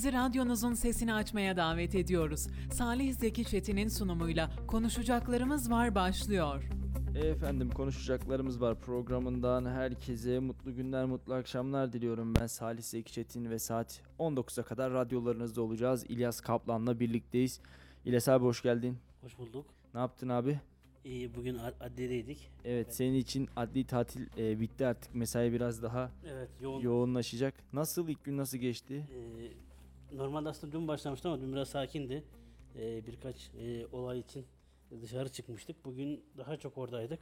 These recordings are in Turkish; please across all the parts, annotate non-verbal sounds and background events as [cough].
Sizi radyonuzun sesini açmaya davet ediyoruz. Salih Zeki Çetin'in sunumuyla konuşacaklarımız var başlıyor. Efendim konuşacaklarımız var programından herkese mutlu günler mutlu akşamlar diliyorum ben Salih Zeki Çetin ve saat 19'a kadar radyolarınızda olacağız İlyas Kaplan'la birlikteyiz İlyas abi hoş geldin Hoş bulduk. ne yaptın abi? İyi bugün ad- adliyedeydik. Evet senin için adli tatil e, bitti artık mesai biraz daha Evet yoğun. yoğunlaşacak nasıl ilk gün nasıl geçti? Ee, normalde aslında dün başlamıştı ama dün biraz sakindi. Ee, birkaç e, olay için dışarı çıkmıştık. Bugün daha çok oradaydık.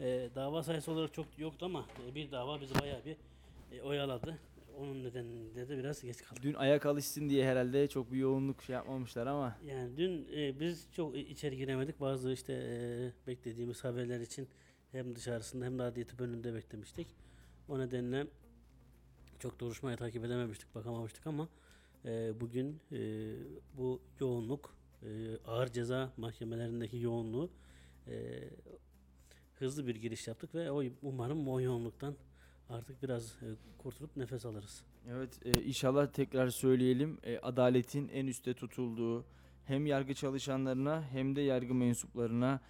Ee, dava sayısı olarak çok yoktu ama e, bir dava bizi bayağı bir e, oyaladı. Onun nedeniyle de biraz geç kaldık. Dün ayak alışsın diye herhalde çok bir yoğunluk şey yapmamışlar ama Yani dün e, biz çok içeri giremedik. Bazı işte e, beklediğimiz haberler için hem dışarısında hem de adliye tıp önünde beklemiştik. O nedenle çok duruşmayı takip edememiştik, bakamamıştık ama e, bugün e, bu yoğunluk, e, ağır ceza mahkemelerindeki yoğunluğu e, hızlı bir giriş yaptık ve umarım o yoğunluktan artık biraz kurtulup nefes alırız. Evet inşallah tekrar söyleyelim adaletin en üste tutulduğu hem yargı çalışanlarına hem de yargı mensuplarına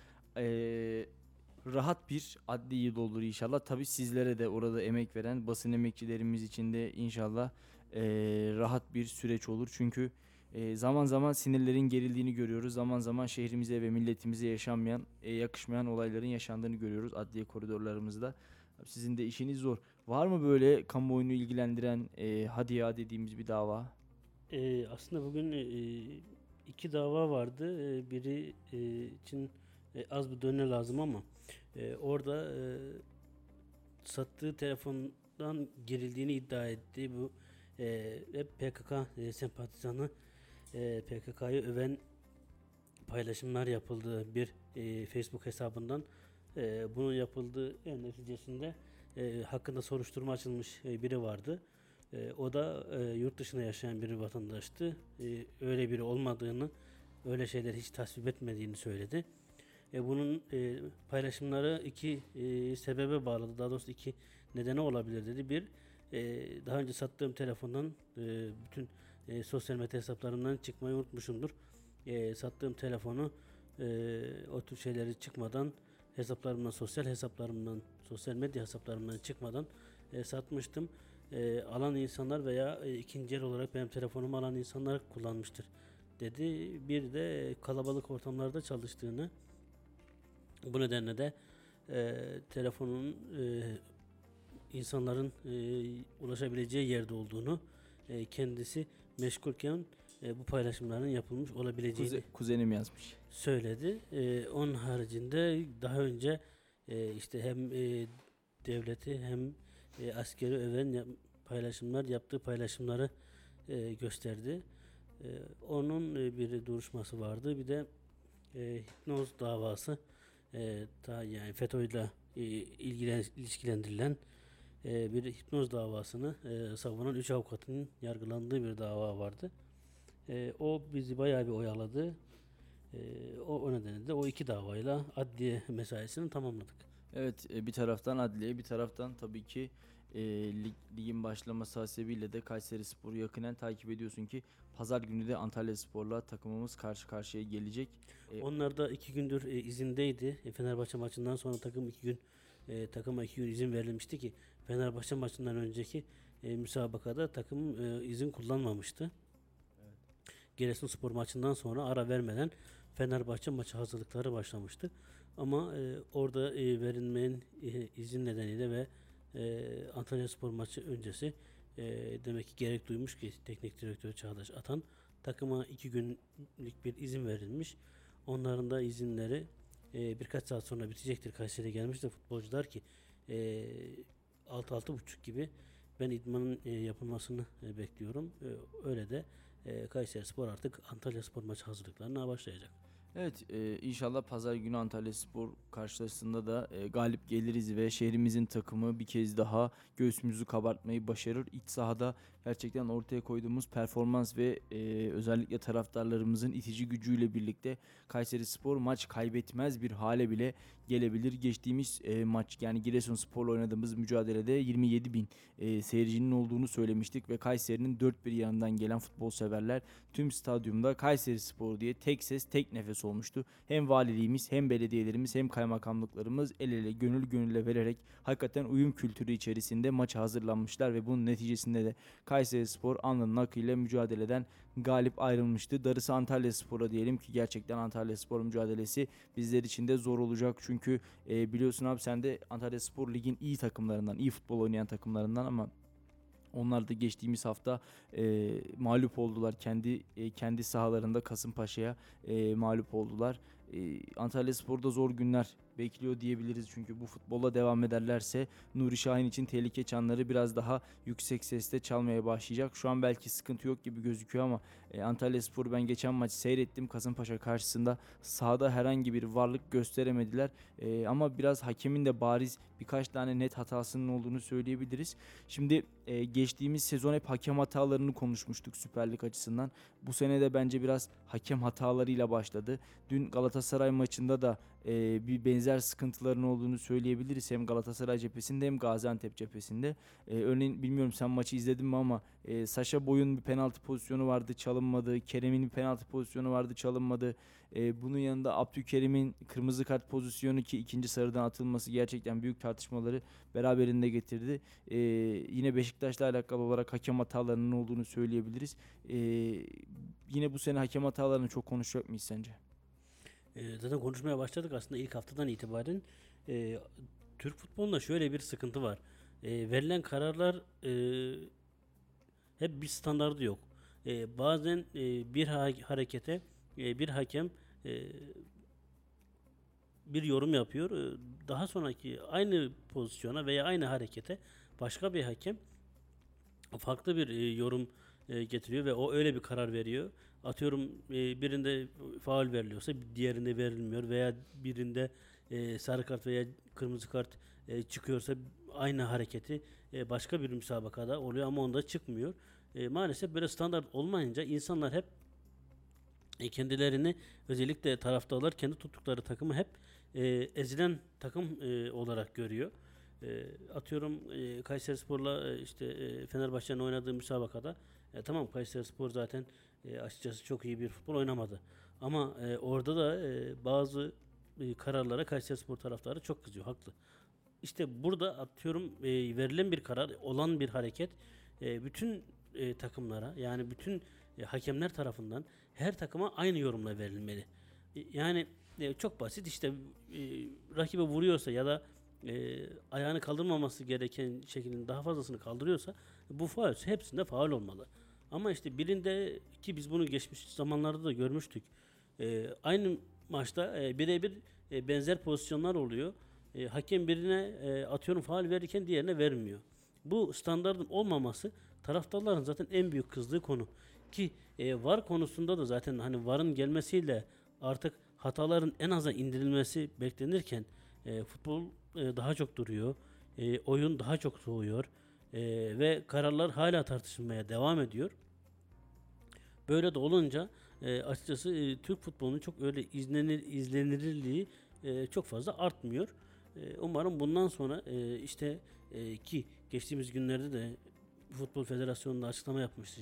rahat bir adli yıl olur inşallah. Tabi sizlere de orada emek veren basın emekçilerimiz için de inşallah e, rahat bir süreç olur. Çünkü e, zaman zaman sinirlerin gerildiğini görüyoruz. Zaman zaman şehrimize ve milletimize yaşanmayan, e, yakışmayan olayların yaşandığını görüyoruz adliye koridorlarımızda. Sizin de işiniz zor. Var mı böyle kamuoyunu ilgilendiren e, hadi ya dediğimiz bir dava? Ee, aslında bugün e, iki dava vardı. Ee, biri e, için e, az bir döne lazım ama e, orada e, sattığı telefondan girildiğini iddia etti. Bu e, hep PKK e, sempatizanı e, PKK'yı öven paylaşımlar yapıldığı bir e, Facebook hesabından e, bunun yapıldığı en neticesinde e, hakkında soruşturma açılmış e, biri vardı. E, o da e, yurt dışında yaşayan bir vatandaştı. E, öyle biri olmadığını, öyle şeyler hiç tasvip etmediğini söyledi. E, bunun e, paylaşımları iki e, sebebe bağladı. Daha doğrusu iki nedeni olabilir dedi. Bir, e, daha önce sattığım telefondan e, bütün e, sosyal medya hesaplarımdan çıkmayı unutmuşumdur. E, sattığım telefonu o tür şeyleri çıkmadan hesaplarımdan, sosyal hesaplarımdan, sosyal medya hesaplarımdan çıkmadan satmıştım. Alan insanlar veya e, ikinci el olarak benim telefonumu alan insanlar kullanmıştır dedi. Bir de kalabalık ortamlarda çalıştığını bu nedenle de e, telefonun e, insanların e, ulaşabileceği yerde olduğunu e, kendisi meşgulken e, bu paylaşımların yapılmış olabileceğini Kuze- kuzenim yazmış. söyledi. Ee, onun haricinde daha önce e, işte hem e, devleti hem e, askeri öven yap- paylaşımlar yaptığı paylaşımları e, gösterdi. E, onun e, bir duruşması vardı. Bir de e, hipnoz davası e, ta yani FETÖ'yle e, ilgilen, ilişkilendirilen e, bir hipnoz davasını e, savunan üç avukatın yargılandığı bir dava vardı. E, o bizi bayağı bir oyaladı. O, o nedenle de o iki davayla adliye mesaisini tamamladık. Evet bir taraftan adliye bir taraftan tabii ki e, lig, ligin başlaması hasebiyle de Kayseri Spor'u yakinen takip ediyorsun ki pazar günü de Antalya Spor'la takımımız karşı karşıya gelecek. E, Onlar da iki gündür e, izindeydi. E, Fenerbahçe maçından sonra takım iki gün e, takıma iki gün izin verilmişti ki Fenerbahçe maçından önceki e, müsabakada takım e, izin kullanmamıştı. Giresunspor maçından sonra ara vermeden Fenerbahçe maçı hazırlıkları başlamıştı. Ama e, orada e, verilmeyen e, izin nedeniyle ve e, Antalya Spor maçı öncesi e, demek ki gerek duymuş ki teknik direktör Çağdaş Atan takıma iki günlük bir izin verilmiş. Onların da izinleri e, birkaç saat sonra bitecektir. Kayseri'ye gelmiş de futbolcular ki e, 6-6.30 gibi ben idmanın e, yapılmasını e, bekliyorum. E, öyle de Kayseri Spor artık Antalya Spor maçı hazırlıklarına başlayacak. Evet inşallah pazar günü Antalya Spor karşılaşmasında da galip geliriz ve şehrimizin takımı bir kez daha göğsümüzü kabartmayı başarır. İç sahada gerçekten ortaya koyduğumuz performans ve e, özellikle taraftarlarımızın itici gücüyle birlikte Kayseri Spor maç kaybetmez bir hale bile gelebilir. Geçtiğimiz e, maç yani Giresunspor'la oynadığımız mücadelede 27 bin e, seyircinin olduğunu söylemiştik ve Kayseri'nin dört bir yanından gelen futbol severler tüm stadyumda Kayseri Spor diye tek ses tek nefes olmuştu. Hem valiliğimiz hem belediyelerimiz hem kaymakamlıklarımız el ele gönül gönüle vererek hakikaten uyum kültürü içerisinde maça hazırlanmışlar ve bunun neticesinde de Kayseri Spor alnının akıyla mücadeleden galip ayrılmıştı. Darısı Antalya Spor'a diyelim ki gerçekten Antalya Spor mücadelesi bizler için de zor olacak. Çünkü e, biliyorsun abi sen de Antalya Spor Lig'in iyi takımlarından, iyi futbol oynayan takımlarından ama onlar da geçtiğimiz hafta e, mağlup oldular. Kendi e, kendi sahalarında Kasımpaşa'ya e, mağlup oldular. E, Antalya Spor'da zor günler bekliyor diyebiliriz. Çünkü bu futbola devam ederlerse Nuri Şahin için tehlike çanları biraz daha yüksek sesle çalmaya başlayacak. Şu an belki sıkıntı yok gibi gözüküyor ama e, Antalya Spor'u ben geçen maçı seyrettim. Kasımpaşa karşısında sahada herhangi bir varlık gösteremediler. E, ama biraz hakemin de bariz birkaç tane net hatasının olduğunu söyleyebiliriz. Şimdi e, geçtiğimiz sezon hep hakem hatalarını konuşmuştuk Süper Lig açısından. Bu sene de bence biraz hakem hatalarıyla başladı. Dün Galatasaray maçında da e, bir benzer sıkıntıların olduğunu söyleyebiliriz. Hem Galatasaray cephesinde hem Gaziantep cephesinde. E, örneğin bilmiyorum sen maçı izledin mi ama e, Saşa Boy'un bir penaltı pozisyonu vardı çalınmadı. Kerem'in bir penaltı pozisyonu vardı çalınmadı. E, bunun yanında Abdülkerim'in kırmızı kart pozisyonu ki ikinci sarıdan atılması gerçekten büyük tartışmaları beraberinde getirdi. E, yine Beşiktaş'la alakalı olarak hakem hatalarının olduğunu söyleyebiliriz. E, yine bu sene hakem hatalarını çok konuşacak mıyız sence? E, zaten konuşmaya başladık aslında ilk haftadan itibaren. E, Türk futbolunda şöyle bir sıkıntı var. E, verilen kararlar e, hep bir standardı yok. E, bazen e, bir ha- harekete e, bir hakem e, bir yorum yapıyor. E, Daha sonraki aynı pozisyona veya aynı harekete başka bir hakem farklı bir e, yorum e, getiriyor ve o öyle bir karar veriyor. Atıyorum e, birinde faul veriliyorsa diğerinde verilmiyor veya birinde e, sarı kart veya kırmızı kart e, çıkıyorsa aynı hareketi başka bir müsabakada oluyor ama onda çıkmıyor. Maalesef böyle standart olmayınca insanlar hep kendilerini özellikle taraftarlar kendi tuttukları takımı hep ezilen takım olarak görüyor. Atıyorum e, Kayserispor'la işte e, Fenerbahçe'nin oynadığı müsabakada e, tamam Kayserispor zaten e, açıkçası çok iyi bir futbol oynamadı. Ama e, orada da e, bazı e, kararlara Kayserispor taraftarı çok kızıyor. Haklı. İşte burada atıyorum e, verilen bir karar, olan bir hareket e, bütün e, takımlara yani bütün e, hakemler tarafından her takıma aynı yorumla verilmeli. E, yani e, çok basit işte e, rakibe vuruyorsa ya da e, ayağını kaldırmaması gereken şekilde daha fazlasını kaldırıyorsa bu faul hepsinde faul olmalı. Ama işte birinde ki biz bunu geçmiş zamanlarda da görmüştük. E, aynı maçta e, birebir e, benzer pozisyonlar oluyor. E, hakem birine e, atıyorum faul verirken diğerine vermiyor. Bu standartın olmaması taraftarların zaten en büyük kızdığı konu. Ki e, VAR konusunda da zaten hani VAR'ın gelmesiyle artık hataların en aza indirilmesi beklenirken e, futbol e, daha çok duruyor. E, oyun daha çok soğuyor. E, ve kararlar hala tartışılmaya devam ediyor. Böyle de olunca e, açıkçası e, Türk futbolunun çok öyle izlenir, izlenirliği e, çok fazla artmıyor. E, umarım bundan sonra e, işte e, ki geçtiğimiz günlerde de Futbol Federasyonu'nda açıklama yapmıştı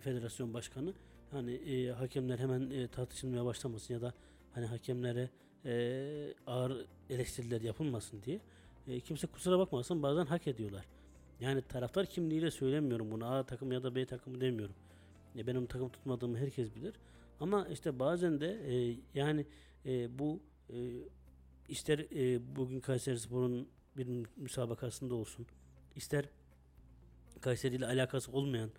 federasyon başkanı. Hani e, hakemler hemen e, tartışılmaya başlamasın ya da hani hakemlere e, ağır eleştiriler yapılmasın diye. E, kimse kusura bakmasın bazen hak ediyorlar. Yani taraftar kimliğiyle söylemiyorum bunu. A takım ya da B takımı demiyorum. E, benim takım tutmadığımı herkes bilir. Ama işte bazen de e, yani e, bu e, ister e, bugün Kayseri Spor'un bir mü- müsabakasında olsun. ister Kayseri ile alakası olmayan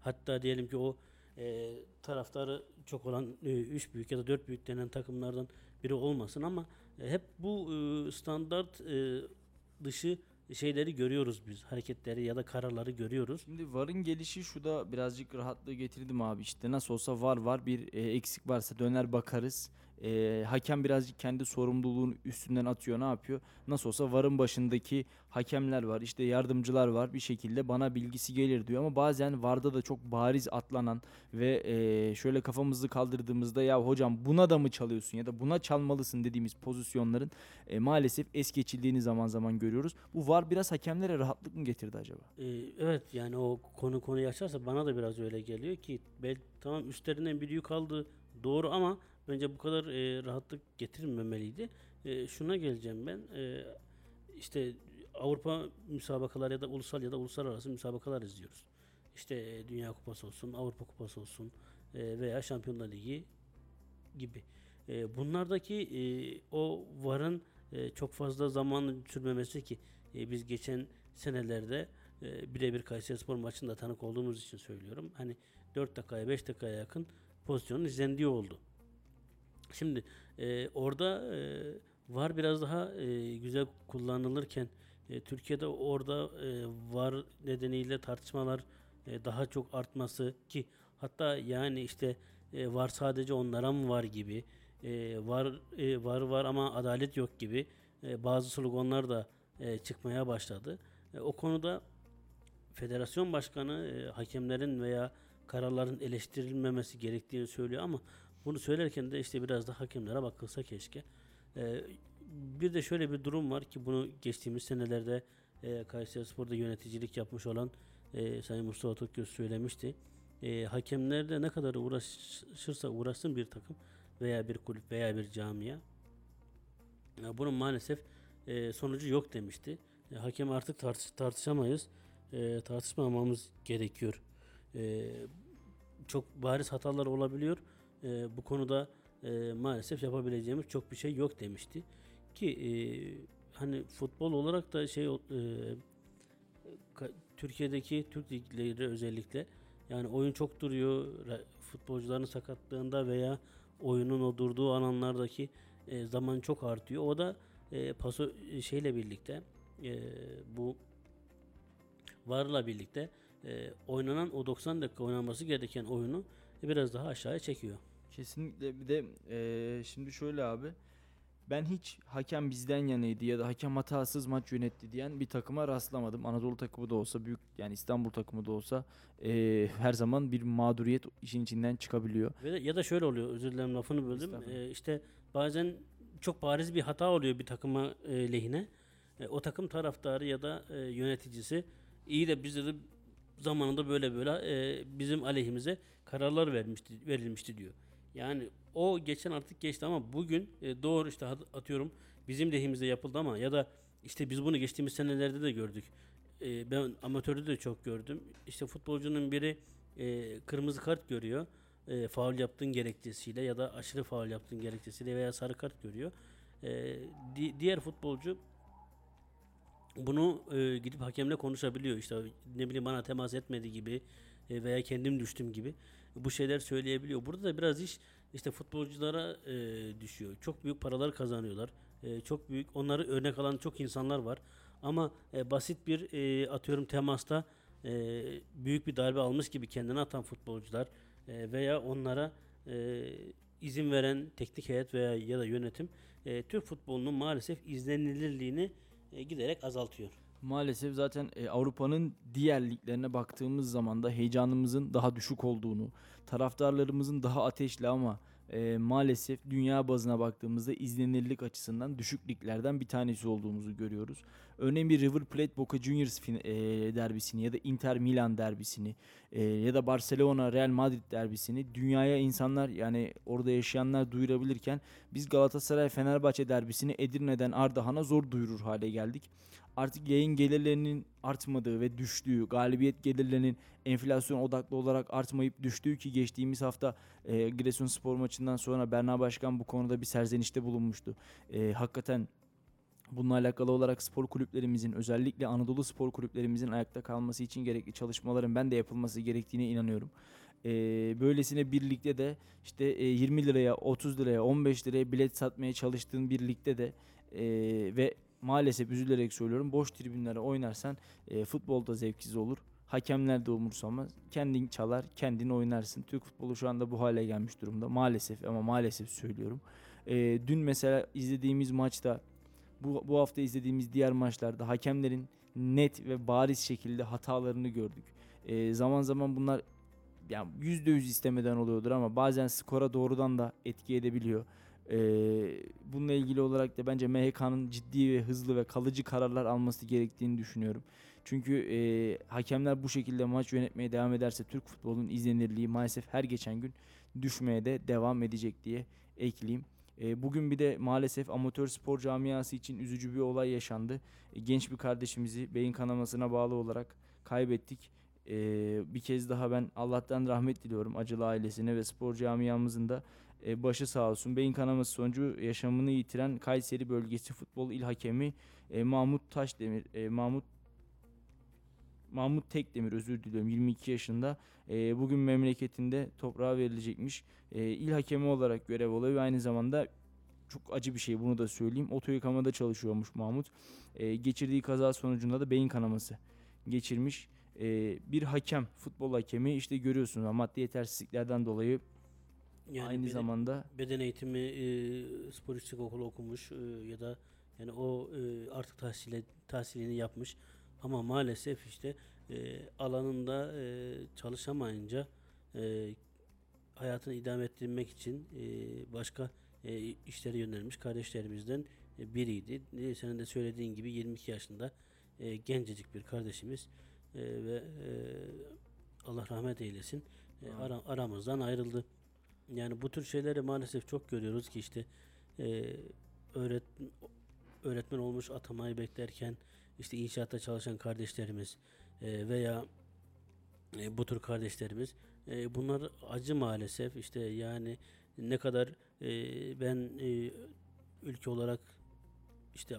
hatta diyelim ki o e, taraftarı çok olan 3 büyük ya da 4 büyük denen takımlardan biri olmasın ama e, hep bu e, standart e, dışı şeyleri görüyoruz biz. Hareketleri ya da kararları görüyoruz. Şimdi VAR'ın gelişi şu da birazcık rahatlığı getirdim abi işte nasıl olsa VAR var bir e, eksik varsa döner bakarız. E, hakem birazcık kendi sorumluluğunu üstünden atıyor ne yapıyor? Nasıl olsa VAR'ın başındaki hakemler var işte yardımcılar var bir şekilde bana bilgisi gelir diyor ama bazen VAR'da da çok bariz atlanan ve e, şöyle kafamızı kaldırdığımızda ya hocam buna da mı çalıyorsun ya da buna çalmalısın dediğimiz pozisyonların e, maalesef es geçildiğini zaman zaman görüyoruz. Bu VAR biraz hakemlere rahatlık mı getirdi acaba? Ee, evet yani o konu konuyu açarsa bana da biraz öyle geliyor ki bel, tamam üstlerinden bir yük aldı doğru ama bence bu kadar e, rahatlık getirmemeliydi. E, şuna geleceğim ben. E, işte Avrupa müsabakaları ya da ulusal ya da uluslararası müsabakalar izliyoruz. İşte e, Dünya Kupası olsun, Avrupa Kupası olsun e, veya Şampiyonlar Ligi gibi. E, bunlardaki e, o varın e, çok fazla zaman sürmemesi ki e, biz geçen senelerde e, birebir Kayserispor maçında tanık olduğumuz için söylüyorum. Hani 4 dakikaya 5 dakikaya yakın pozisyonun izlendiği oldu. Şimdi e, orada e, var biraz daha e, güzel kullanılırken e, Türkiye'de orada e, var nedeniyle tartışmalar e, daha çok artması ki hatta yani işte e, var sadece onlara mı var gibi e, var e, var var ama adalet yok gibi e, bazı sloganlar da e, çıkmaya başladı. E, o konuda federasyon başkanı e, hakemlerin veya kararların eleştirilmemesi gerektiğini söylüyor ama bunu söylerken de işte biraz da hakemlere bakılsa keşke. E, bir de şöyle bir durum var ki bunu geçtiğimiz senelerde e, Kayserispor'da yöneticilik yapmış olan e, Sayın Mustafa Tokgöz söylemişti. E, hakemler ne kadar uğraşırsa uğraşsın bir takım veya bir kulüp veya bir camia ya bunun maalesef e, sonucu yok demişti. E, hakem artık tartış, tartışamayız. E, tartışmamamız gerekiyor. E, çok bariz hatalar olabiliyor. E, bu konuda e, maalesef yapabileceğimiz çok bir şey yok demişti. Ki e, hani futbol olarak da şey e, Türkiye'deki Türk ligleri özellikle yani oyun çok duruyor. Futbolcuların sakatlığında veya oyunun o durduğu alanlardaki e, zaman çok artıyor. O da e, paso e, şeyle birlikte e, bu varla birlikte e, oynanan o 90 dakika oynanması gereken oyunu biraz daha aşağıya çekiyor. Kesinlikle bir de eee, şimdi şöyle abi ben hiç hakem bizden yanıydı ya da hakem hatasız maç yönetti diyen bir takıma rastlamadım. Anadolu takımı da olsa büyük yani İstanbul takımı da olsa eee, her zaman bir mağduriyet işin içinden çıkabiliyor. Ve de- ya da şöyle oluyor özür dilerim lafını böldüm. E, işte bazen çok bariz bir hata oluyor bir takıma e, lehine. E, o takım taraftarı ya da e, yöneticisi iyi de bizde de zamanında böyle böyle e, bizim aleyhimize kararlar vermişti verilmişti diyor. Yani o geçen artık geçti ama bugün e, doğru işte atıyorum bizim lehimize yapıldı ama ya da işte biz bunu geçtiğimiz senelerde de gördük. E, ben amatörde de çok gördüm. İşte futbolcunun biri e, kırmızı kart görüyor. E, faul yaptığın gerekçesiyle ya da aşırı faul yaptığın gerekçesiyle veya sarı kart görüyor. E, di- diğer futbolcu bunu e, gidip hakemle konuşabiliyor. İşte ne bileyim bana temas etmedi gibi e, veya kendim düştüm gibi bu şeyler söyleyebiliyor. Burada da biraz iş işte futbolculara e, düşüyor. Çok büyük paralar kazanıyorlar. E, çok büyük onları örnek alan çok insanlar var. Ama e, basit bir e, atıyorum temasta e, büyük bir darbe almış gibi kendini atan futbolcular e, veya onlara e, izin veren teknik heyet veya ya da yönetim e, Türk futbolunun maalesef izlenilirliğini e, giderek azaltıyor. Maalesef zaten e, Avrupa'nın diğer liglerine baktığımız zaman da heyecanımızın daha düşük olduğunu, taraftarlarımızın daha ateşli ama e, maalesef dünya bazına baktığımızda izlenirlik açısından düşük liglerden bir tanesi olduğumuzu görüyoruz. Örneğin bir River Plate Boca Juniors e, derbisini ya da Inter Milan derbisini e, ya da Barcelona Real Madrid derbisini dünyaya insanlar yani orada yaşayanlar duyurabilirken biz Galatasaray Fenerbahçe derbisini Edirne'den Ardahan'a zor duyurur hale geldik artık yayın gelirlerinin artmadığı ve düştüğü, galibiyet gelirlerinin enflasyon odaklı olarak artmayıp düştüğü ki geçtiğimiz hafta e, Giresunspor maçından sonra Berna Başkan bu konuda bir serzenişte bulunmuştu. E, hakikaten bununla alakalı olarak spor kulüplerimizin özellikle Anadolu spor kulüplerimizin ayakta kalması için gerekli çalışmaların ben de yapılması gerektiğine inanıyorum. E, böylesine bir ligde de işte e, 20 liraya, 30 liraya, 15 liraya bilet satmaya çalıştığın bir ligde de e, ve maalesef üzülerek söylüyorum boş tribünlere oynarsan e, futbolda zevksiz olur. Hakemler de umursamaz. Kendin çalar, kendin oynarsın. Türk futbolu şu anda bu hale gelmiş durumda. Maalesef ama maalesef söylüyorum. E, dün mesela izlediğimiz maçta bu, bu hafta izlediğimiz diğer maçlarda hakemlerin net ve bariz şekilde hatalarını gördük. E, zaman zaman bunlar yani %100 istemeden oluyordur ama bazen skora doğrudan da etki edebiliyor. E, bununla ilgili olarak da bence MHK'nın ciddi ve hızlı ve kalıcı kararlar alması gerektiğini düşünüyorum. Çünkü e, hakemler bu şekilde maç yönetmeye devam ederse Türk futbolunun izlenirliği maalesef her geçen gün düşmeye de devam edecek diye ekleyeyim. E, bugün bir de maalesef amatör spor camiası için üzücü bir olay yaşandı. E, genç bir kardeşimizi beyin kanamasına bağlı olarak kaybettik. E, bir kez daha ben Allah'tan rahmet diliyorum acılı ailesine ve spor camiamızın da e, başı sağ olsun. Beyin kanaması sonucu yaşamını yitiren Kayseri Bölgesi Futbol İl Hakemi e, Mahmut Taşdemir, e, Mahmut Mahmut Tekdemir özür diliyorum 22 yaşında e, bugün memleketinde toprağa verilecekmiş. E, il hakemi olarak görev alıyor ve aynı zamanda çok acı bir şey bunu da söyleyeyim. Oto yıkamada çalışıyormuş Mahmut. E, geçirdiği kaza sonucunda da beyin kanaması geçirmiş. E, bir hakem, futbol hakemi işte görüyorsunuz maddi yetersizliklerden dolayı Yani aynı beden- zamanda beden eğitimi e, spor yüksek okulu okumuş e, ya da yani o e, artık tahsile, tahsilini yapmış ama maalesef işte e, alanında e, çalışamayınca e, hayatını idame ettirmek için e, başka e, işlere yönelmiş kardeşlerimizden e, biriydi. E, senin de söylediğin gibi 22 yaşında e, gencecik bir kardeşimiz e, ve e, Allah rahmet eylesin e, ara- aramızdan ayrıldı. Yani bu tür şeyleri maalesef çok görüyoruz ki işte e, öğret öğretmen olmuş atamayı beklerken işte inşaatta çalışan kardeşlerimiz e, veya e, bu tür kardeşlerimiz e, bunlar acı maalesef. İşte yani ne kadar e, ben e, ülke olarak işte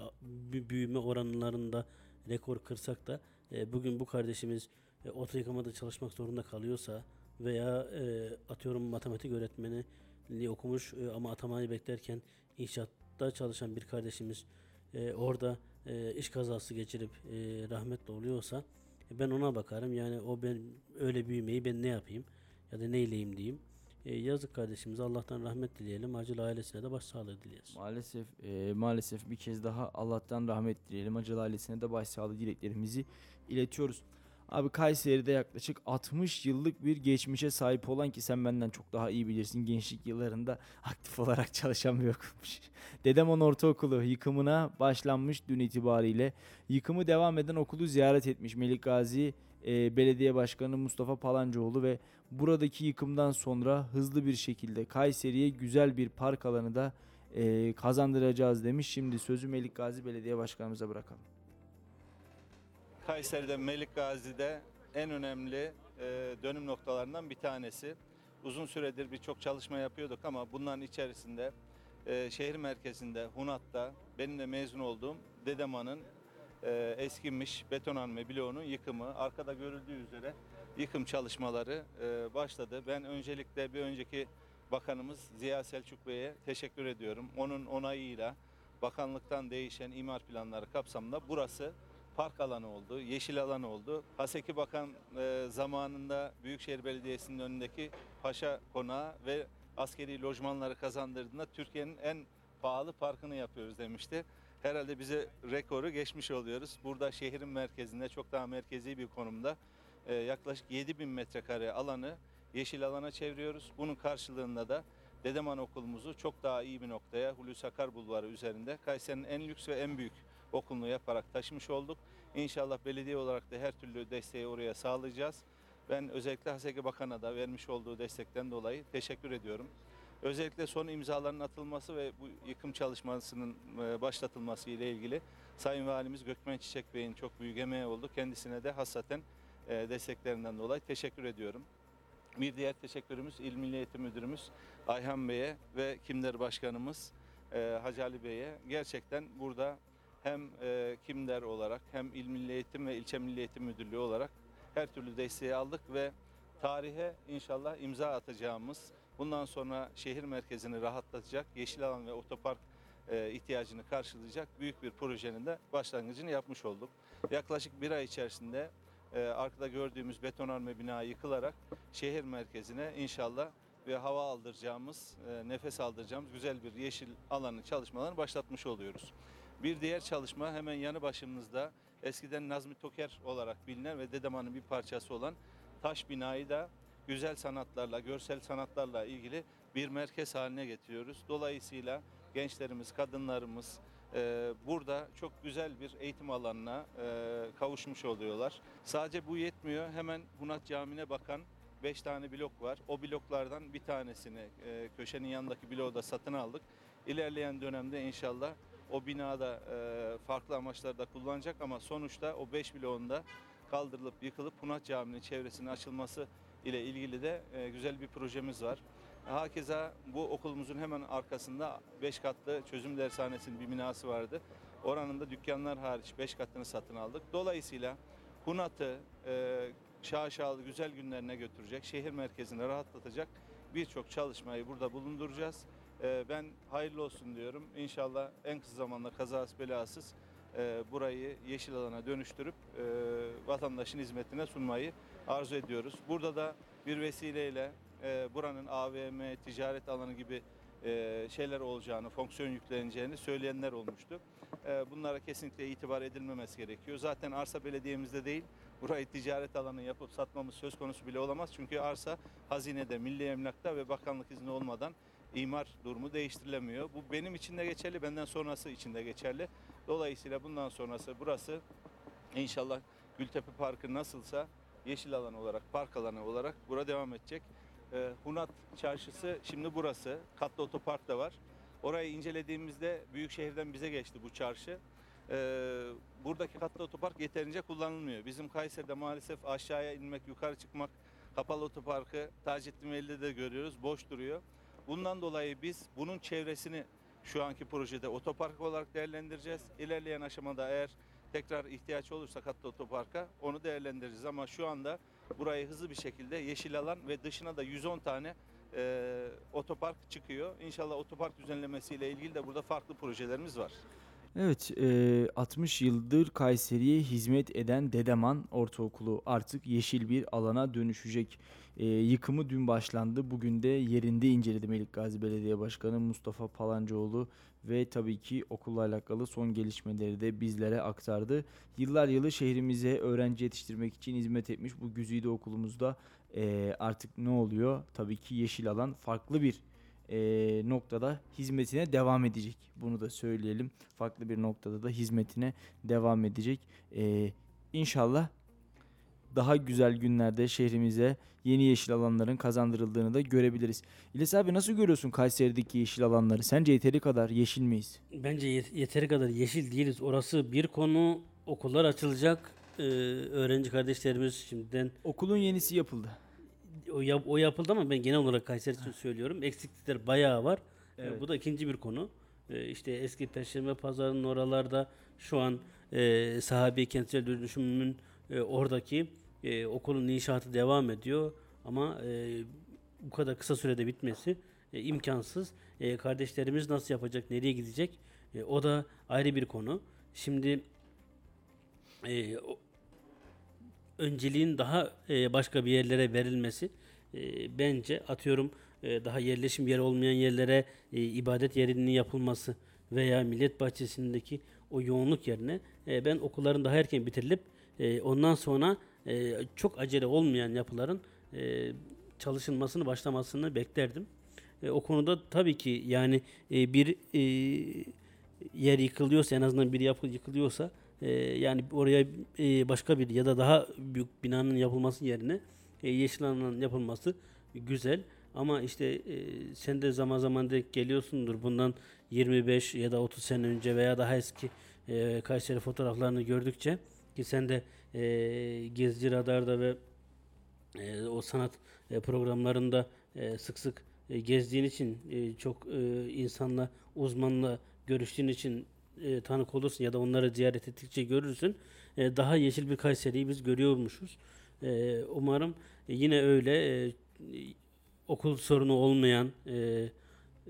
büyüme oranlarında rekor kırsak da e, bugün bu kardeşimiz e, oto yıkamada çalışmak zorunda kalıyorsa veya e, atıyorum matematik öğretmenliği okumuş e, ama atamayı beklerken inşaatta çalışan bir kardeşimiz e, orada e, iş kazası geçirip e, rahmetli oluyorsa e, ben ona bakarım yani o ben öyle büyümeyi ben ne yapayım ya da neyleyim diyeyim. E, yazık kardeşimize Allah'tan rahmet dileyelim. Acil ailesine de başsağlığı dileriz. Maalesef e, maalesef bir kez daha Allah'tan rahmet dileyelim. Acılı ailesine de başsağlığı dileklerimizi iletiyoruz. Abi Kayseri'de yaklaşık 60 yıllık bir geçmişe sahip olan ki sen benden çok daha iyi bilirsin gençlik yıllarında aktif olarak [laughs] çalışan bir okulmuş. Dedemon Ortaokulu yıkımına başlanmış dün itibariyle. Yıkımı devam eden okulu ziyaret etmiş Melik Gazi e, Belediye Başkanı Mustafa Palancıoğlu ve buradaki yıkımdan sonra hızlı bir şekilde Kayseri'ye güzel bir park alanı da e, kazandıracağız demiş. Şimdi sözü Melik Gazi Belediye Başkanımıza bırakalım. Kayseri'de Melik Gazi'de en önemli e, dönüm noktalarından bir tanesi. Uzun süredir birçok çalışma yapıyorduk ama bunların içerisinde e, şehir merkezinde Hunat'ta benim de mezun olduğum Dedeman'ın e, eskimiş betonarme bloğunun yıkımı arkada görüldüğü üzere yıkım çalışmaları e, başladı. Ben öncelikle bir önceki bakanımız Ziya Selçuk Bey'e teşekkür ediyorum. Onun onayıyla bakanlıktan değişen imar planları kapsamında burası park alanı oldu, yeşil alan oldu. Haseki Bakan e, zamanında Büyükşehir Belediyesi'nin önündeki Paşa Konağı ve askeri lojmanları kazandırdığında Türkiye'nin en pahalı parkını yapıyoruz demişti. Herhalde bize rekoru geçmiş oluyoruz. Burada şehrin merkezinde çok daha merkezi bir konumda e, yaklaşık 7000 metrekare alanı yeşil alana çeviriyoruz. Bunun karşılığında da Dedeman okulumuzu çok daha iyi bir noktaya Hulusi Akar Bulvarı üzerinde Kayseri'nin en lüks ve en büyük okulunu yaparak taşımış olduk. İnşallah belediye olarak da her türlü desteği oraya sağlayacağız. Ben özellikle Haseki Bakan'a da vermiş olduğu destekten dolayı teşekkür ediyorum. Özellikle son imzaların atılması ve bu yıkım çalışmasının e, başlatılması ile ilgili Sayın Valimiz Gökmen Çiçek Bey'in çok büyük emeği oldu. Kendisine de hassaten e, desteklerinden dolayı teşekkür ediyorum. Bir diğer teşekkürümüz İl Milli Eğitim Müdürümüz Ayhan Bey'e ve Kimler Başkanımız e, Hacı Ali Bey'e gerçekten burada hem e, Kimler olarak hem İl Milli Eğitim ve İlçe Milli Eğitim Müdürlüğü olarak her türlü desteği aldık ve tarihe inşallah imza atacağımız bundan sonra şehir merkezini rahatlatacak yeşil alan ve otopark e, ihtiyacını karşılayacak büyük bir projenin de başlangıcını yapmış olduk. Yaklaşık bir ay içerisinde e, arkada gördüğümüz betonarme bina yıkılarak şehir merkezine inşallah ve hava aldıracağımız, e, nefes aldıracağımız güzel bir yeşil alanın çalışmalarını başlatmış oluyoruz. Bir diğer çalışma hemen yanı başımızda eskiden Nazmi Toker olarak bilinen ve Dedeman'ın bir parçası olan taş binayı da güzel sanatlarla, görsel sanatlarla ilgili bir merkez haline getiriyoruz. Dolayısıyla gençlerimiz, kadınlarımız e, burada çok güzel bir eğitim alanına e, kavuşmuş oluyorlar. Sadece bu yetmiyor. Hemen Hunat Camii'ne bakan 5 tane blok var. O bloklardan bir tanesini e, köşenin yanındaki bloğu da satın aldık. İlerleyen dönemde inşallah o binada e, farklı amaçlarda kullanacak ama sonuçta o 5 bloğun da kaldırılıp yıkılıp Hunat Camii'nin çevresinin açılması ile ilgili de e, güzel bir projemiz var. Hakeza bu okulumuzun hemen arkasında 5 katlı çözüm dershanesinin bir binası vardı. Oranın da dükkanlar hariç 5 katını satın aldık. Dolayısıyla Hunat'ı e, şaşalı güzel günlerine götürecek, şehir merkezini rahatlatacak birçok çalışmayı burada bulunduracağız. E, ben hayırlı olsun diyorum. İnşallah en kısa zamanda kazası belasız e, burayı yeşil alana dönüştürüp e, vatandaşın hizmetine sunmayı arzu ediyoruz. Burada da bir vesileyle e, buranın AVM, ticaret alanı gibi şeyler olacağını, fonksiyon yükleneceğini söyleyenler olmuştu. Bunlara kesinlikle itibar edilmemesi gerekiyor. Zaten arsa belediyemizde değil, burayı ticaret alanı yapıp satmamız söz konusu bile olamaz. Çünkü arsa hazinede, milli emlakta ve bakanlık izni olmadan imar durumu değiştirilemiyor. Bu benim için de geçerli, benden sonrası için de geçerli. Dolayısıyla bundan sonrası burası inşallah Gültepe Parkı nasılsa yeşil alan olarak, park alanı olarak bura devam edecek. Ee, Hunat Çarşısı şimdi burası. Katlı otopark da var. Orayı incelediğimizde Büyükşehir'den bize geçti bu çarşı. Ee, buradaki katlı otopark yeterince kullanılmıyor. Bizim Kayseri'de maalesef aşağıya inmek, yukarı çıkmak kapalı otoparkı Taceddin Veli'de de görüyoruz. Boş duruyor. Bundan dolayı biz bunun çevresini şu anki projede otopark olarak değerlendireceğiz. İlerleyen aşamada eğer tekrar ihtiyaç olursa katlı otoparka onu değerlendireceğiz. Ama şu anda burayı hızlı bir şekilde yeşil alan ve dışına da 110 tane e, otopark çıkıyor. İnşallah otopark düzenlemesiyle ilgili de burada farklı projelerimiz var. Evet, e, 60 yıldır Kayseri'ye hizmet eden Dedeman Ortaokulu artık yeşil bir alana dönüşecek. E, yıkımı dün başlandı. Bugün de yerinde inceledi Melik Gazi Belediye Başkanı Mustafa Palancıoğlu ve tabii ki okulla alakalı son gelişmeleri de bizlere aktardı. Yıllar yılı şehrimize öğrenci yetiştirmek için hizmet etmiş bu güzide okulumuzda e, artık ne oluyor? Tabii ki yeşil alan farklı bir e, noktada hizmetine devam edecek. Bunu da söyleyelim. Farklı bir noktada da hizmetine devam edecek. E, inşallah daha güzel günlerde şehrimize yeni yeşil alanların kazandırıldığını da görebiliriz. İlyas abi nasıl görüyorsun Kayseri'deki yeşil alanları? Sence yeteri kadar yeşil miyiz? Bence yet- yeteri kadar yeşil değiliz. Orası bir konu. Okullar açılacak. Ee, öğrenci kardeşlerimiz şimdiden Okulun yenisi yapıldı. O, yap- o yapıldı ama ben genel olarak Kayseri için söylüyorum. Eksiklikler bayağı var. Ee, Evet. bu da ikinci bir konu. Ee, işte eski Perşembe Pazarı'nın oralarda şu an e, sahabe kentsel dönüşümünün e, oradaki e, okulun inşaatı devam ediyor. Ama e, bu kadar kısa sürede bitmesi e, imkansız. E, kardeşlerimiz nasıl yapacak, nereye gidecek? E, o da ayrı bir konu. Şimdi e, önceliğin daha e, başka bir yerlere verilmesi e, bence atıyorum e, daha yerleşim yeri olmayan yerlere ibadet yerinin yapılması veya millet bahçesindeki o yoğunluk yerine ben okulların daha erken bitirilip ondan sonra çok acele olmayan yapıların çalışılmasını başlamasını beklerdim. O konuda tabii ki yani bir yer yıkılıyorsa en azından bir yapı yıkılıyorsa e, yani oraya e, başka bir ya da daha büyük binanın yapılması yerine e, yeşil alanın yapılması güzel. Ama işte e, sen de zaman zaman denk geliyorsundur. Bundan 25 ya da 30 sene önce veya daha eski e, Kayseri fotoğraflarını gördükçe ki sen de e, Gezici Radar'da ve e, o sanat e, programlarında e, sık sık e, gezdiğin için e, çok e, insanla uzmanla görüştüğün için e, tanık olursun ya da onları ziyaret ettikçe görürsün. E, daha yeşil bir Kayseri'yi biz görüyormuşuz. E, umarım yine öyle e, okul sorunu olmayan e,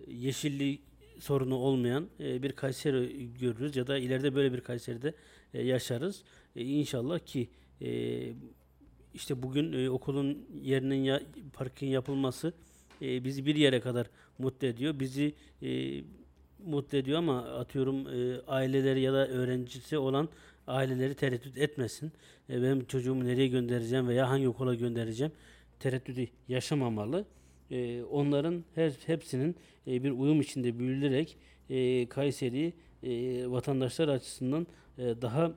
yeşilliği sorunu olmayan e, bir Kayseri görürüz ya da ileride böyle bir Kayseri'de e, yaşarız. E, inşallah ki e, işte bugün e, okulun yerinin ya, parkın yapılması e, bizi bir yere kadar mutlu ediyor. Bizi e, mutlu ediyor ama atıyorum e, aileleri ya da öğrencisi olan aileleri tereddüt etmesin. E, benim çocuğumu nereye göndereceğim veya hangi okula göndereceğim tereddüdü yaşamamalı. E, onların her hepsinin e, bir uyum içinde büyülerek e, Kayseri'yi e, vatandaşlar açısından e, daha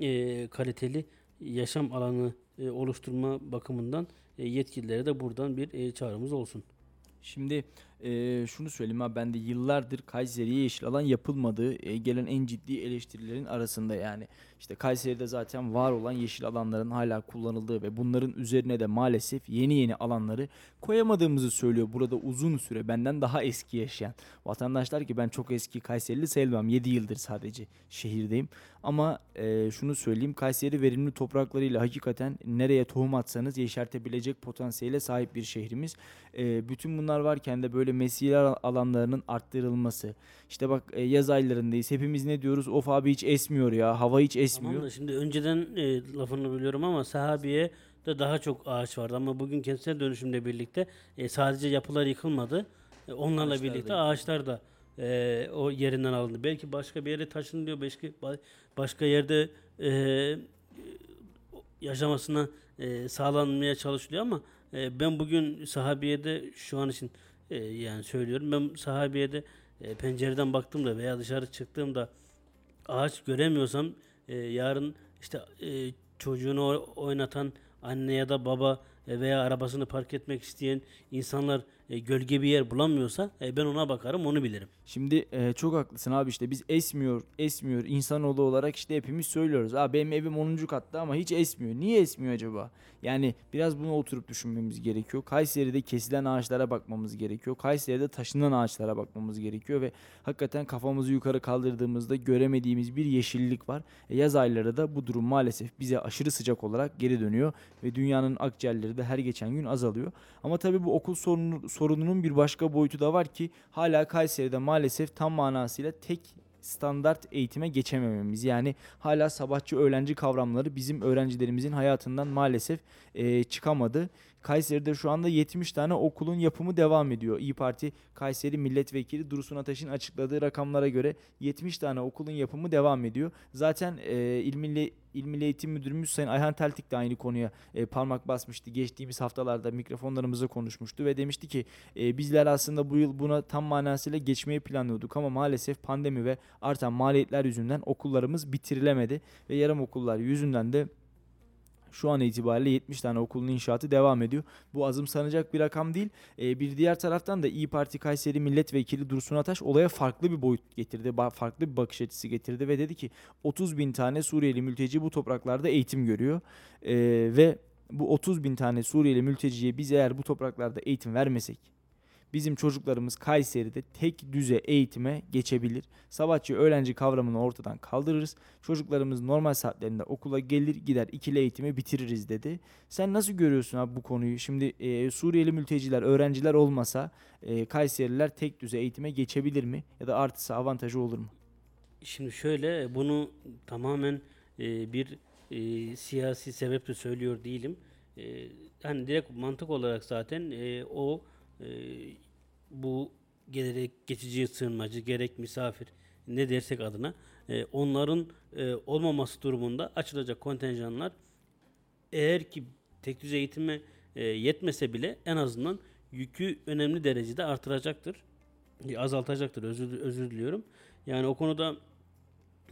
e, kaliteli yaşam alanı e, oluşturma bakımından e, yetkililere de buradan bir e, çağrımız olsun. Şimdi eee, şunu söyleyeyim ha ben de yıllardır Kayseri'ye yeşil alan yapılmadığı eee, gelen en ciddi eleştirilerin arasında yani. İşte Kayseri'de zaten var olan yeşil alanların hala kullanıldığı ve bunların üzerine de maalesef yeni yeni alanları koyamadığımızı söylüyor. Burada uzun süre benden daha eski yaşayan vatandaşlar ki ben çok eski Kayserili sayılmam. 7 yıldır sadece şehirdeyim. Ama eee, şunu söyleyeyim Kayseri verimli topraklarıyla hakikaten nereye tohum atsanız yeşertebilecek potansiyele sahip bir şehrimiz. Eee, bütün bunlar varken de böyle mesire alanlarının arttırılması. İşte bak e, yaz aylarındayız. Hepimiz ne diyoruz? Of abi hiç esmiyor ya. Hava hiç esmiyor. Tamam da şimdi önceden e, lafını biliyorum ama sahabiye de daha çok ağaç vardı ama bugün kentsel dönüşümle birlikte e, sadece yapılar yıkılmadı. E, onlarla Ağaçlar da birlikte yıkıldı. ağaçlar da e, o yerinden alındı. Belki başka bir yere taşınılıyor, başka başka yerde e, yaşamasına e, sağlanmaya çalışılıyor ama e, ben bugün sahabiyede şu an için e, yani söylüyorum ben sahabiyede e, pencereden baktığımda veya dışarı çıktığımda ağaç göremiyorsam e, yarın işte e, çocuğunu oynatan anne ya da baba veya arabasını park etmek isteyen insanlar e, gölge bir yer bulamıyorsa e, ben ona bakarım onu bilirim. Şimdi e, çok haklısın abi işte biz esmiyor, esmiyor insanoğlu olarak işte hepimiz söylüyoruz. Abi benim evim 10. katta ama hiç esmiyor. Niye esmiyor acaba? Yani biraz bunu oturup düşünmemiz gerekiyor. Kayseri'de kesilen ağaçlara bakmamız gerekiyor. Kayseri'de taşınan ağaçlara bakmamız gerekiyor ve hakikaten kafamızı yukarı kaldırdığımızda göremediğimiz bir yeşillik var. E, yaz ayları da bu durum maalesef bize aşırı sıcak olarak geri dönüyor ve dünyanın akciğerleri de her geçen gün azalıyor. Ama tabii bu okul sorunu, sorununun bir başka boyutu da var ki hala Kayseri'de maalesef tam manasıyla tek standart eğitime geçemememiz. Yani hala sabahçı öğlenci kavramları bizim öğrencilerimizin hayatından maalesef eee, çıkamadı. Kayseri'de şu anda 70 tane okulun yapımı devam ediyor. İyi Parti Kayseri Milletvekili Dursun Ataş'ın açıkladığı rakamlara göre 70 tane okulun yapımı devam ediyor. Zaten eee İl Milli, İl Milli Eğitim Müdürümüz Sayın Ayhan Teltik de aynı konuya e, parmak basmıştı. Geçtiğimiz haftalarda mikrofonlarımızda konuşmuştu ve demişti ki e, bizler aslında bu yıl buna tam manasıyla geçmeyi planlıyorduk ama maalesef pandemi ve artan maliyetler yüzünden okullarımız bitirilemedi ve yarım okullar yüzünden de şu an itibariyle 70 tane okulun inşaatı devam ediyor. Bu azımsanacak bir rakam değil. E, bir diğer taraftan da İyi Parti Kayseri Milletvekili Dursun Ataş olaya farklı bir boyut getirdi. Farklı bir bakış açısı getirdi ve dedi ki 30 bin tane Suriyeli mülteci bu topraklarda eğitim görüyor. E, ve bu 30 bin tane Suriyeli mülteciye biz eğer bu topraklarda eğitim vermesek bizim çocuklarımız Kayseri'de tek düze eğitime geçebilir. Sabahçı öğlenci kavramını ortadan kaldırırız. Çocuklarımız normal saatlerinde okula gelir gider ikili eğitimi bitiririz dedi. Sen nasıl görüyorsun abi bu konuyu? Şimdi e, Suriyeli mülteciler, öğrenciler olmasa e, Kayseriler tek düze eğitime geçebilir mi? Ya da artısı avantajı olur mu? Şimdi şöyle bunu tamamen e, bir e, siyasi sebeple söylüyor değilim. E, hani direkt mantık olarak zaten e, o e, bu gerek geçici sığınmacı gerek misafir ne dersek adına e, onların e, olmaması durumunda açılacak kontenjanlar eğer ki tek düzey eğitime e, yetmese bile en azından yükü önemli derecede artıracaktır. E, azaltacaktır özür, özür diliyorum. Yani o konuda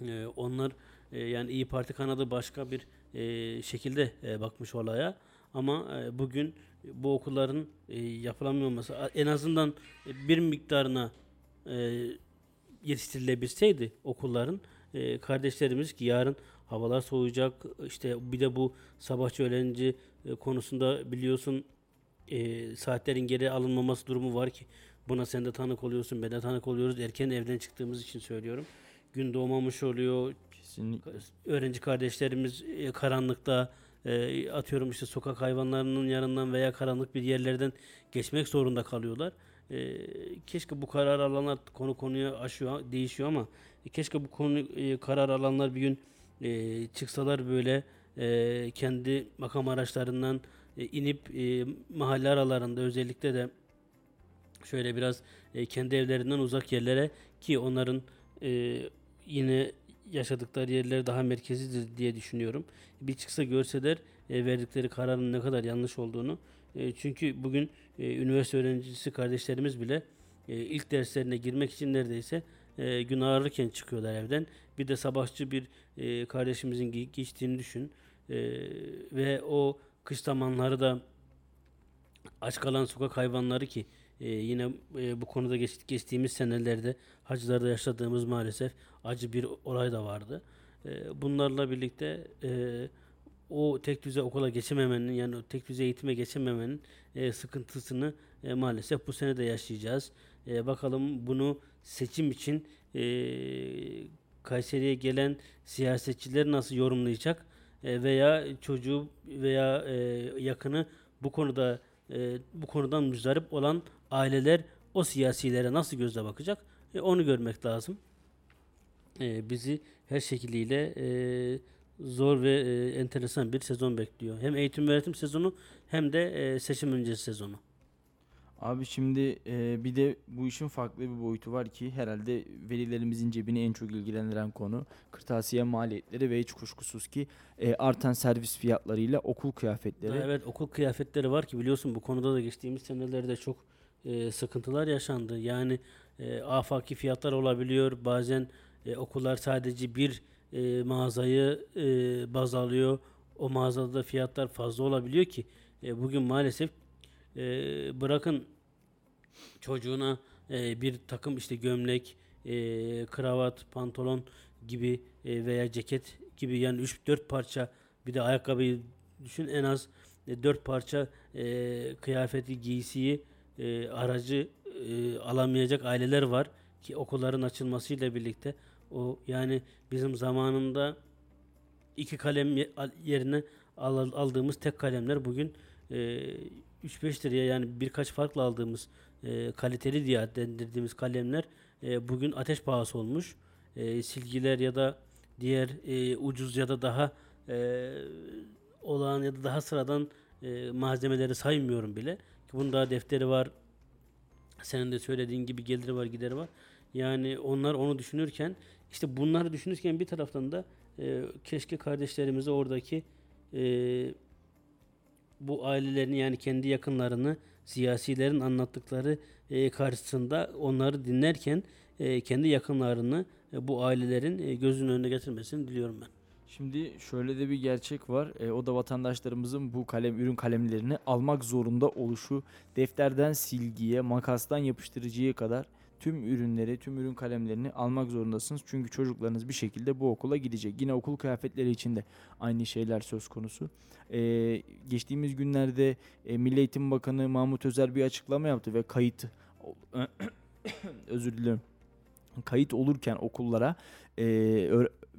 e, onlar e, yani İyi Parti kanadı başka bir e, şekilde e, bakmış olaya. Ama e, bugün bu okulların e, yapılamıyor olması en azından e, bir miktarına e, yetiştirilebilseydi okulların e, kardeşlerimiz ki yarın havalar soğuyacak işte bir de bu sabahçı öğlenci e, konusunda biliyorsun e, saatlerin geri alınmaması durumu var ki buna sen de tanık oluyorsun ben de tanık oluyoruz. Erken evden çıktığımız için söylüyorum. Gün doğmamış oluyor. Kesinlikle. öğrenci kardeşlerimiz e, karanlıkta e, atıyorum işte sokak hayvanlarının yanından veya karanlık bir yerlerden geçmek zorunda kalıyorlar. E, keşke bu karar alanlar konu konuya aşıyor, değişiyor ama e, keşke bu konu e, karar alanlar bir gün e, çıksalar böyle e, kendi makam araçlarından e, inip e, mahalle aralarında özellikle de şöyle biraz e, kendi evlerinden uzak yerlere ki onların e, yine yaşadıkları yerler daha merkezidir diye düşünüyorum. Bir çıksa görseler e, verdikleri kararın ne kadar yanlış olduğunu. E, çünkü bugün e, üniversite öğrencisi kardeşlerimiz bile e, ilk derslerine girmek için neredeyse e, gün ağrırken çıkıyorlar evden. Bir de sabahçı bir e, kardeşimizin ge- geçtiğini düşün. E, ve o kış zamanları da aç kalan sokak hayvanları ki e, yine e, bu konuda geç- geçtiğimiz senelerde hacılarda yaşadığımız maalesef acı bir olay da vardı. E, bunlarla birlikte e, o tek düze okula geçememenin yani tek düze eğitime geçememenin e, sıkıntısını e, maalesef bu sene de yaşayacağız. Bakalım bunu seçim için Kayseri'ye gelen siyasetçiler nasıl yorumlayacak veya çocuğu veya yakını bu konuda bu konudan müzdarip olan aileler o siyasilere nasıl gözle bakacak onu görmek lazım. E, bizi her şekliyle e, zor ve e, enteresan bir sezon bekliyor. Hem eğitim öğretim sezonu hem de e, seçim öncesi sezonu. Abi şimdi e, bir de bu işin farklı bir boyutu var ki herhalde velilerimizin cebini en çok ilgilendiren konu kırtasiye maliyetleri ve hiç kuşkusuz ki e, artan servis fiyatlarıyla okul kıyafetleri. Evet okul kıyafetleri var ki biliyorsun bu konuda da geçtiğimiz senelerde çok e, sıkıntılar yaşandı. Yani e, afaki fiyatlar olabiliyor. Bazen e, okullar sadece bir e, mağazayı e, baz alıyor. O mağazada da fiyatlar fazla olabiliyor ki e, bugün maalesef e, bırakın çocuğuna e, bir takım işte gömlek, e, kravat, pantolon gibi e, veya ceket gibi yani 3-4 parça bir de ayakkabıyı düşün en az 4 parça e, kıyafeti, giysiyi, e, aracı e, alamayacak aileler var ki okulların açılmasıyla birlikte o yani bizim zamanında iki kalem ye- al- yerine al- aldığımız tek kalemler bugün e, 3-5 liraya yani birkaç farklı aldığımız e, kaliteli diye adlandırdığımız kalemler e, bugün ateş pahası olmuş. E, silgiler ya da diğer e, ucuz ya da daha e, olağan ya da daha sıradan e, malzemeleri saymıyorum bile. Ki bunun daha defteri var. Senin de söylediğin gibi geliri var, gideri var. Yani onlar onu düşünürken işte bunları düşünürken bir taraftan da e, keşke kardeşlerimizi oradaki e, bu ailelerini yani kendi yakınlarını siyasilerin anlattıkları e, karşısında onları dinlerken e, kendi yakınlarını e, bu ailelerin e, gözünün önüne getirmesini diliyorum ben. Şimdi şöyle de bir gerçek var. E, o da vatandaşlarımızın bu kalem ürün kalemlerini almak zorunda oluşu. Defterden silgiye, makastan yapıştırıcıya kadar tüm ürünleri, tüm ürün kalemlerini almak zorundasınız. Çünkü çocuklarınız bir şekilde bu okula gidecek. Yine okul kıyafetleri için de aynı şeyler söz konusu. E, geçtiğimiz günlerde e, Milli Eğitim Bakanı Mahmut Özer bir açıklama yaptı ve kayıt [coughs] özür diliyorum. Kayıt olurken okullara e,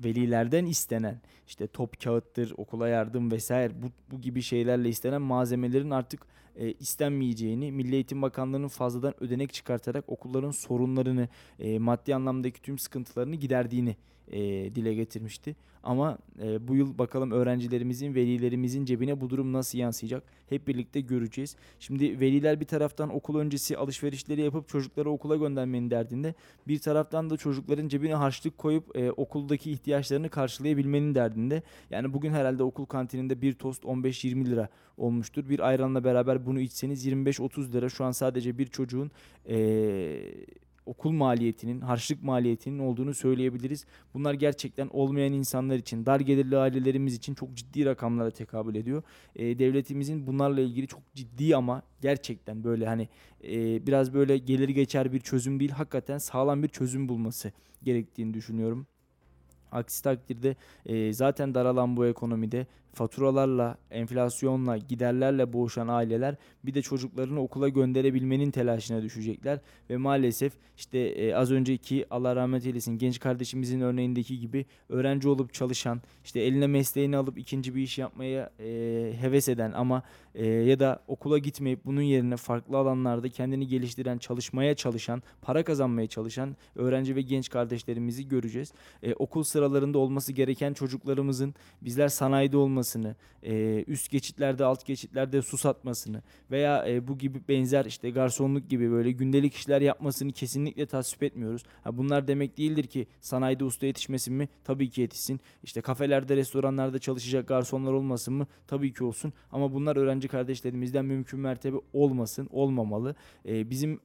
velilerden istenen işte top kağıttır, okula yardım vesaire bu, bu gibi şeylerle istenen malzemelerin artık e, istenmeyeceğini, Milli Eğitim Bakanlığı'nın fazladan ödenek çıkartarak okulların sorunlarını, e, maddi anlamdaki tüm sıkıntılarını giderdiğini e, dile getirmişti. Ama e, bu yıl bakalım öğrencilerimizin, velilerimizin cebine bu durum nasıl yansıyacak hep birlikte göreceğiz. Şimdi veliler bir taraftan okul öncesi alışverişleri yapıp çocukları okula göndermenin derdinde, bir taraftan da çocukların cebine harçlık koyup e, okuldaki ihtiyaçlarını karşılayabilmenin derdinde. Yani bugün herhalde okul kantininde bir tost 15-20 lira olmuştur. Bir ayranla beraber bunu içseniz 25-30 lira. Şu an sadece bir çocuğun e, okul maliyetinin, harçlık maliyetinin olduğunu söyleyebiliriz. Bunlar gerçekten olmayan insanlar için, dar gelirli ailelerimiz için çok ciddi rakamlara tekabül ediyor. E, devletimizin bunlarla ilgili çok ciddi ama gerçekten böyle hani e, biraz böyle gelir geçer bir çözüm değil, hakikaten sağlam bir çözüm bulması gerektiğini düşünüyorum. Aksi takdirde e, zaten daralan bu ekonomide faturalarla, enflasyonla, giderlerle boğuşan aileler bir de çocuklarını okula gönderebilmenin telaşına düşecekler ve maalesef işte e, az önceki Allah rahmet eylesin genç kardeşimizin örneğindeki gibi öğrenci olup çalışan, işte eline mesleğini alıp ikinci bir iş yapmaya e, heves eden ama e, ya da okula gitmeyip bunun yerine farklı alanlarda kendini geliştiren, çalışmaya çalışan, para kazanmaya çalışan öğrenci ve genç kardeşlerimizi göreceğiz. E, okul sıralarında olması gereken çocuklarımızın bizler sanayide olmasını, e, üst geçitlerde, alt geçitlerde su satmasını veya e, bu gibi benzer işte garsonluk gibi böyle gündelik işler yapmasını kesinlikle tasvip etmiyoruz. Ha, bunlar demek değildir ki sanayide usta yetişmesin mi? Tabii ki yetişsin. İşte kafelerde, restoranlarda çalışacak garsonlar olmasın mı? Tabii ki olsun. Ama bunlar öğrenci kardeşlerimizden mümkün mertebe olmasın, olmamalı. E, bizim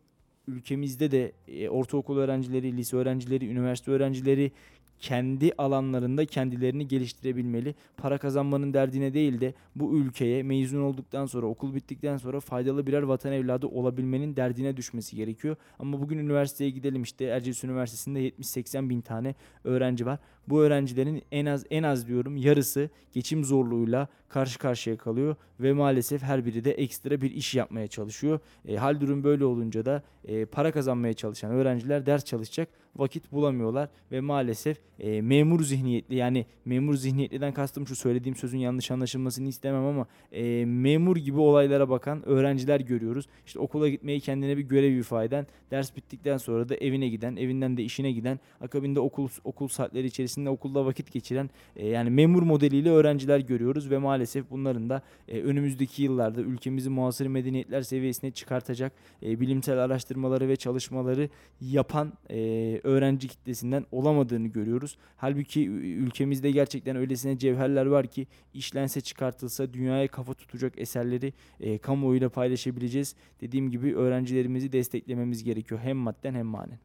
ülkemizde de e, ortaokul öğrencileri, lise öğrencileri, üniversite öğrencileri kendi alanlarında kendilerini geliştirebilmeli. Para kazanmanın derdine değil de bu ülkeye mezun olduktan sonra, okul bittikten sonra faydalı birer vatan evladı olabilmenin derdine düşmesi gerekiyor. Ama bugün üniversiteye gidelim işte Erciyes Üniversitesi'nde 70-80 bin tane öğrenci var. Bu öğrencilerin en az en az diyorum yarısı geçim zorluğuyla karşı karşıya kalıyor ve maalesef her biri de ekstra bir iş yapmaya çalışıyor. E, hal durum böyle olunca da e, para kazanmaya çalışan öğrenciler ders çalışacak vakit bulamıyorlar ve maalesef e, memur zihniyetli yani memur zihniyetliden kastım şu söylediğim sözün yanlış anlaşılmasını istemem ama e, memur gibi olaylara bakan öğrenciler görüyoruz. İşte okula gitmeyi kendine bir görev ifa eden, ders bittikten sonra da evine giden, evinden de işine giden, akabinde okul okul saatleri içerisinde okulda vakit geçiren e, yani memur modeliyle öğrenciler görüyoruz ve maalesef bunların da e, önümüzdeki yıllarda ülkemizi muhasır medeniyetler seviyesine çıkartacak e, bilimsel araştırmaları ve çalışmaları yapan e, öğrenci kitlesinden olamadığını görüyoruz. Halbuki ülkemizde gerçekten öylesine cevherler var ki işlense çıkartılsa dünyaya kafa tutacak eserleri e, kamuoyuyla paylaşabileceğiz. Dediğim gibi öğrencilerimizi desteklememiz gerekiyor hem madden hem manen.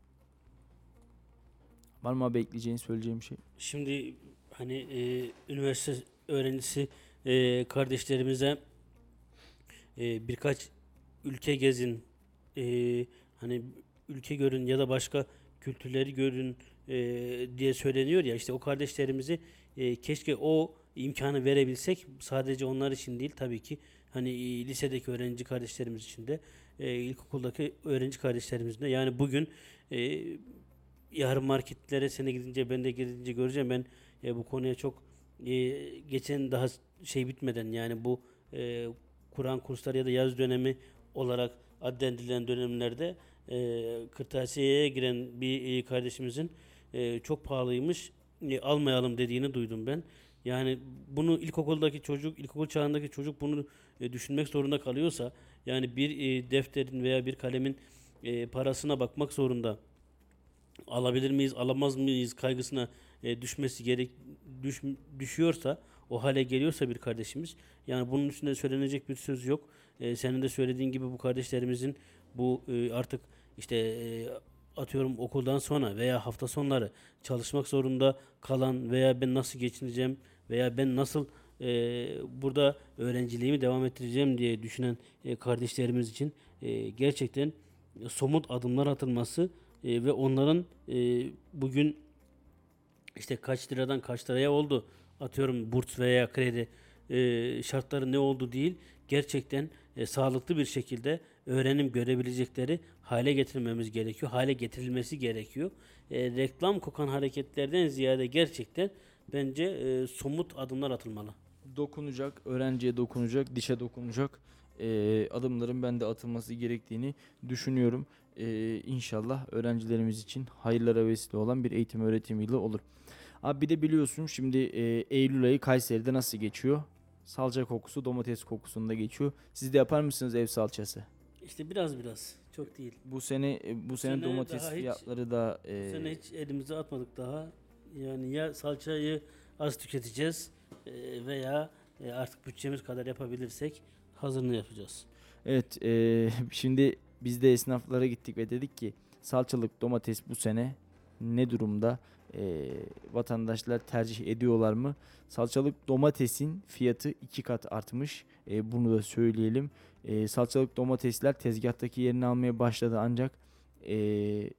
Var mı abi ekleyeceğin söyleyeceğim şey? Şimdi hani e, üniversite öğrencisi e, kardeşlerimize e, birkaç ülke gezin, e, hani ülke görün ya da başka kültürleri görün e, diye söyleniyor ya. İşte o kardeşlerimizi e, keşke o imkanı verebilsek. Sadece onlar için değil tabii ki hani e, lisedeki öğrenci kardeşlerimiz için de e, ilkokuldaki öğrenci kardeşlerimizin de. Yani bugün e, yarın marketlere sene gidince ben de gidince göreceğim. Ben e, bu konuya çok e, geçen daha şey bitmeden yani bu e, Kur'an kursları ya da yaz dönemi olarak addendirilen dönemlerde e, kırtasiyeye giren bir e, kardeşimizin e, çok pahalıymış e, almayalım dediğini duydum ben. Yani bunu ilkokuldaki çocuk, ilkokul çağındaki çocuk bunu e, düşünmek zorunda kalıyorsa yani bir e, defterin veya bir kalemin e, parasına bakmak zorunda alabilir miyiz, alamaz mıyız kaygısına e, düşmesi gerek düş, düşüyorsa, o hale geliyorsa bir kardeşimiz, yani bunun üstünde söylenecek bir söz yok. E, senin de söylediğin gibi bu kardeşlerimizin bu e, artık işte e, atıyorum okuldan sonra veya hafta sonları çalışmak zorunda kalan veya ben nasıl geçineceğim veya ben nasıl e, burada öğrenciliğimi devam ettireceğim diye düşünen e, kardeşlerimiz için e, gerçekten somut adımlar atılması e, ve onların e, bugün işte kaç liradan kaç liraya oldu? Atıyorum burs veya kredi e, şartları ne oldu değil. Gerçekten e, sağlıklı bir şekilde öğrenim görebilecekleri hale getirmemiz gerekiyor. Hale getirilmesi gerekiyor. E, reklam kokan hareketlerden ziyade gerçekten bence e, somut adımlar atılmalı. dokunacak, öğrenciye dokunacak, dişe dokunacak e, adımların ben de atılması gerektiğini düşünüyorum. E, inşallah öğrencilerimiz için hayırlara vesile olan bir eğitim öğretim yılı olur. Abi bir de biliyorsun şimdi e, Eylül ayı Kayseri'de nasıl geçiyor? Salça kokusu, domates kokusunda geçiyor. Siz de yapar mısınız ev salçası? İşte biraz biraz çok değil. Bu sene e, bu sene sene domates hiç- fiyatları da e, Bu sene hiç elimize atmadık daha. Yani ya salçayı az tüketeceğiz e, veya e, artık bütçemiz kadar yapabilirsek hazırını yapacağız. Evet, eee, [laughs] şimdi biz de esnaflara gittik ve dedik ki salçalık domates bu sene ne durumda? Eee, vatandaşlar tercih ediyorlar mı? Salçalık domatesin fiyatı iki kat artmış. Eee, bunu da söyleyelim. Eee, salçalık domatesler tezgahtaki yerini almaya başladı ancak eee,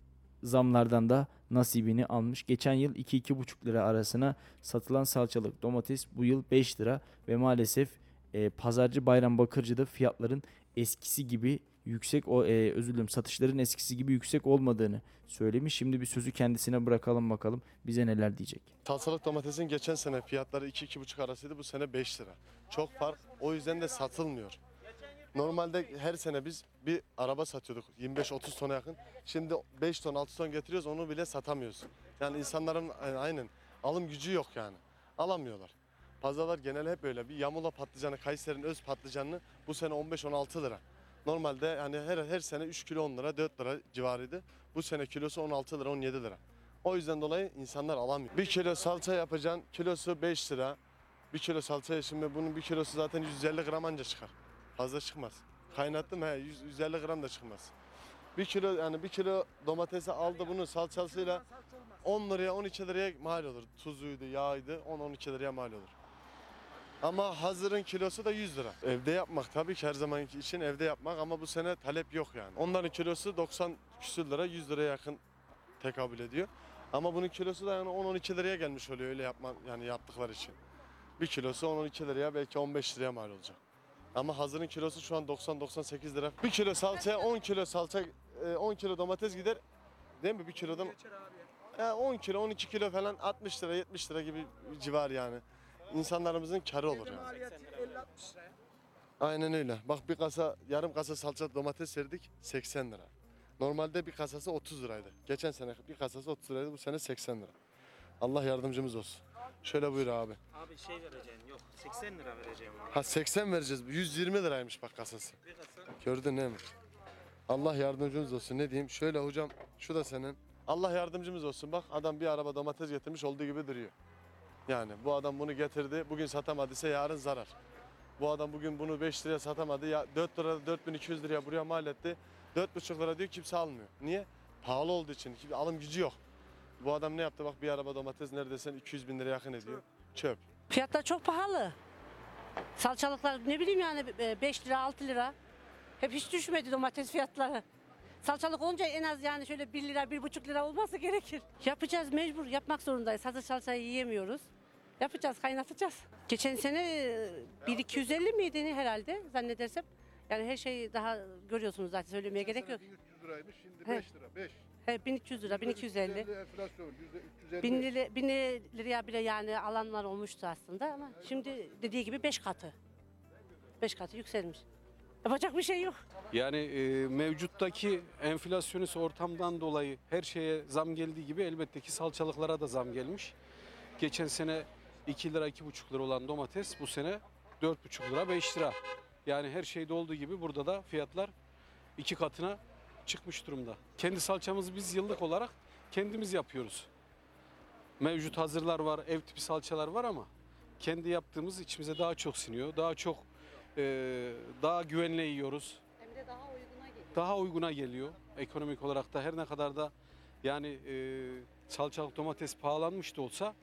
zamlardan da nasibini almış. Geçen yıl 2-2,5 lira arasına satılan salçalık domates bu yıl 5 lira ve maalesef e, pazarcı Bayram Bakırcı'da fiyatların eskisi gibi yüksek o e, özür dilerim satışların eskisi gibi yüksek olmadığını söylemiş. Şimdi bir sözü kendisine bırakalım bakalım bize neler diyecek. Salçalık domatesin geçen sene fiyatları 2-2,5 arasıydı. Bu sene 5 lira. Çok fark. O yüzden de satılmıyor. Normalde her sene biz bir araba satıyorduk 25-30 tona yakın. Şimdi 5 ton 6 ton getiriyoruz onu bile satamıyoruz. Yani insanların e, aynen alım gücü yok yani. Alamıyorlar. Pazarlar genel hep öyle. Bir yamula patlıcanı, Kayseri'nin öz patlıcanını bu sene 15-16 lira. Normalde yani her, her sene 3 kilo 10 lira 4 lira civarıydı. Bu sene kilosu 16 lira 17 lira. O yüzden dolayı insanlar alamıyor. Bir kilo salça yapacaksın, kilosu 5 lira. Bir kilo salça şimdi bunun bir kilosu zaten 150 gram anca çıkar. Fazla çıkmaz. Kaynattım he 100, 150 gram da çıkmaz. Bir kilo yani bir kilo domatesi aldı bunu salçasıyla 10 liraya 12 liraya mal olur. Tuzuydu, yağıydı 10-12 liraya mal olur. Ama hazırın kilosu da 100 lira. Evde yapmak tabii ki her zamanki için evde yapmak ama bu sene talep yok yani. Onların kilosu 90 küsür lira 100 liraya yakın tekabül ediyor. Ama bunun kilosu da yani 10-12 liraya gelmiş oluyor öyle yapma yani yaptıkları için. Bir kilosu 10-12 liraya belki 15 liraya mal olacak. Ama hazırın kilosu şu an 90-98 lira. Bir kilo salçaya 10 kilo salça, e, 10 kilo domates gider. Değil mi? Bir kilodan Ya 10 kilo, 12 kilo falan 60 lira, 70 lira gibi bir civar yani. İnsanlarımızın karı olur yani. Aynen öyle. Bak bir kasa, yarım kasa salça domates verdik 80 lira. Normalde bir kasası 30 liraydı. Geçen sene bir kasası 30 liraydı, bu sene 80 lira. Allah yardımcımız olsun. Şöyle buyur abi. Abi şey vereceksin yok 80 lira vereceğim abi. Ha 80 vereceğiz. 120 liraymış bak kasası. Bir kasa Gördün değil mi? Allah yardımcımız olsun. Ne diyeyim? Şöyle hocam şu da senin. Allah yardımcımız olsun. Bak adam bir araba domates getirmiş olduğu gibi duruyor. Yani bu adam bunu getirdi. Bugün satamadıysa yarın zarar. Bu adam bugün bunu 5 liraya satamadı. Ya 4 lira 4200 liraya buraya mal etti. 4,5 lira diyor kimse almıyor. Niye? Pahalı olduğu için. Alım gücü yok. Bu adam ne yaptı? Bak bir araba domates neredeyse 200 bin liraya yakın ediyor. Çöp. Fiyatlar çok pahalı. Salçalıklar ne bileyim yani 5 lira 6 lira. Hep hiç düşmedi domates fiyatları. Salçalık olunca en az yani şöyle 1 lira 1,5 lira olması [laughs] gerekir. Yapacağız mecbur yapmak zorundayız. Hazır salçayı yiyemiyoruz. Yapacağız kaynatacağız. Geçen sene 1250 miydi ne herhalde zannedersem. Yani her şeyi daha görüyorsunuz zaten söylemeye gerek yok. 1300 liraymış şimdi He. 5 lira 5. He, 1300 lira 1250. Enflasyon %350. 1000 lira, 1000 liraya bile yani alanlar olmuştu aslında ama şimdi dediği gibi 5 katı. 5 katı yükselmiş. Yapacak bir şey yok. Yani e, mevcuttaki enflasyonist ortamdan dolayı her şeye zam geldiği gibi elbette ki salçalıklara da zam gelmiş. Geçen sene 2 lira 2,5 lira olan domates bu sene 4,5 lira 5 lira. Yani her şeyde olduğu gibi burada da fiyatlar iki katına çıkmış durumda. Kendi salçamızı biz yıllık olarak kendimiz yapıyoruz. Mevcut hazırlar var, ev tipi salçalar var ama kendi yaptığımız içimize daha çok siniyor. Daha çok e, daha güvenle yiyoruz Hem de daha uyguna geliyor. daha uyguna geliyor ekonomik olarak da her ne kadar da yani e, salçalık domates pahalanmış da olsa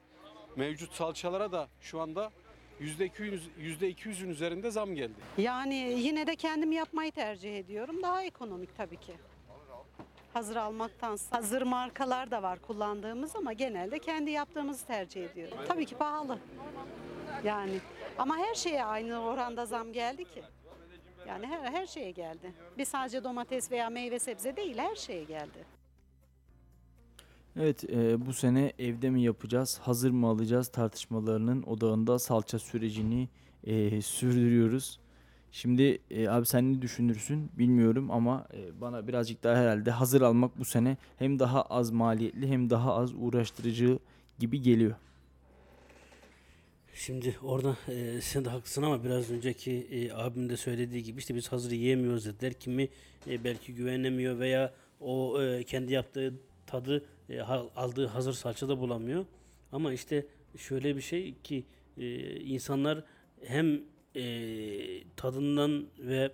mevcut salçalara da şu anda yüzde 200 yüzde 200'ün üzerinde zam geldi. Yani yine de kendim yapmayı tercih ediyorum. Daha ekonomik tabii ki. Hazır almaktansa. Hazır markalar da var kullandığımız ama genelde kendi yaptığımızı tercih ediyorum. Tabii ki pahalı. Yani ama her şeye aynı oranda zam geldi ki. Yani her, her şeye geldi. Bir sadece domates veya meyve sebze değil her şeye geldi. Evet e, bu sene evde mi yapacağız hazır mı alacağız tartışmalarının odağında salça sürecini e, sürdürüyoruz. Şimdi e, abi sen ne düşünürsün bilmiyorum ama e, bana birazcık daha herhalde hazır almak bu sene hem daha az maliyetli hem daha az uğraştırıcı gibi geliyor. Şimdi orada e, sen de haklısın ama biraz önceki e, abim de söylediği gibi işte biz hazır yiyemiyoruz dediler. Kimi e, belki güvenemiyor veya o e, kendi yaptığı tadı e, aldığı hazır salçada bulamıyor. Ama işte şöyle bir şey ki e, insanlar hem e, tadından ve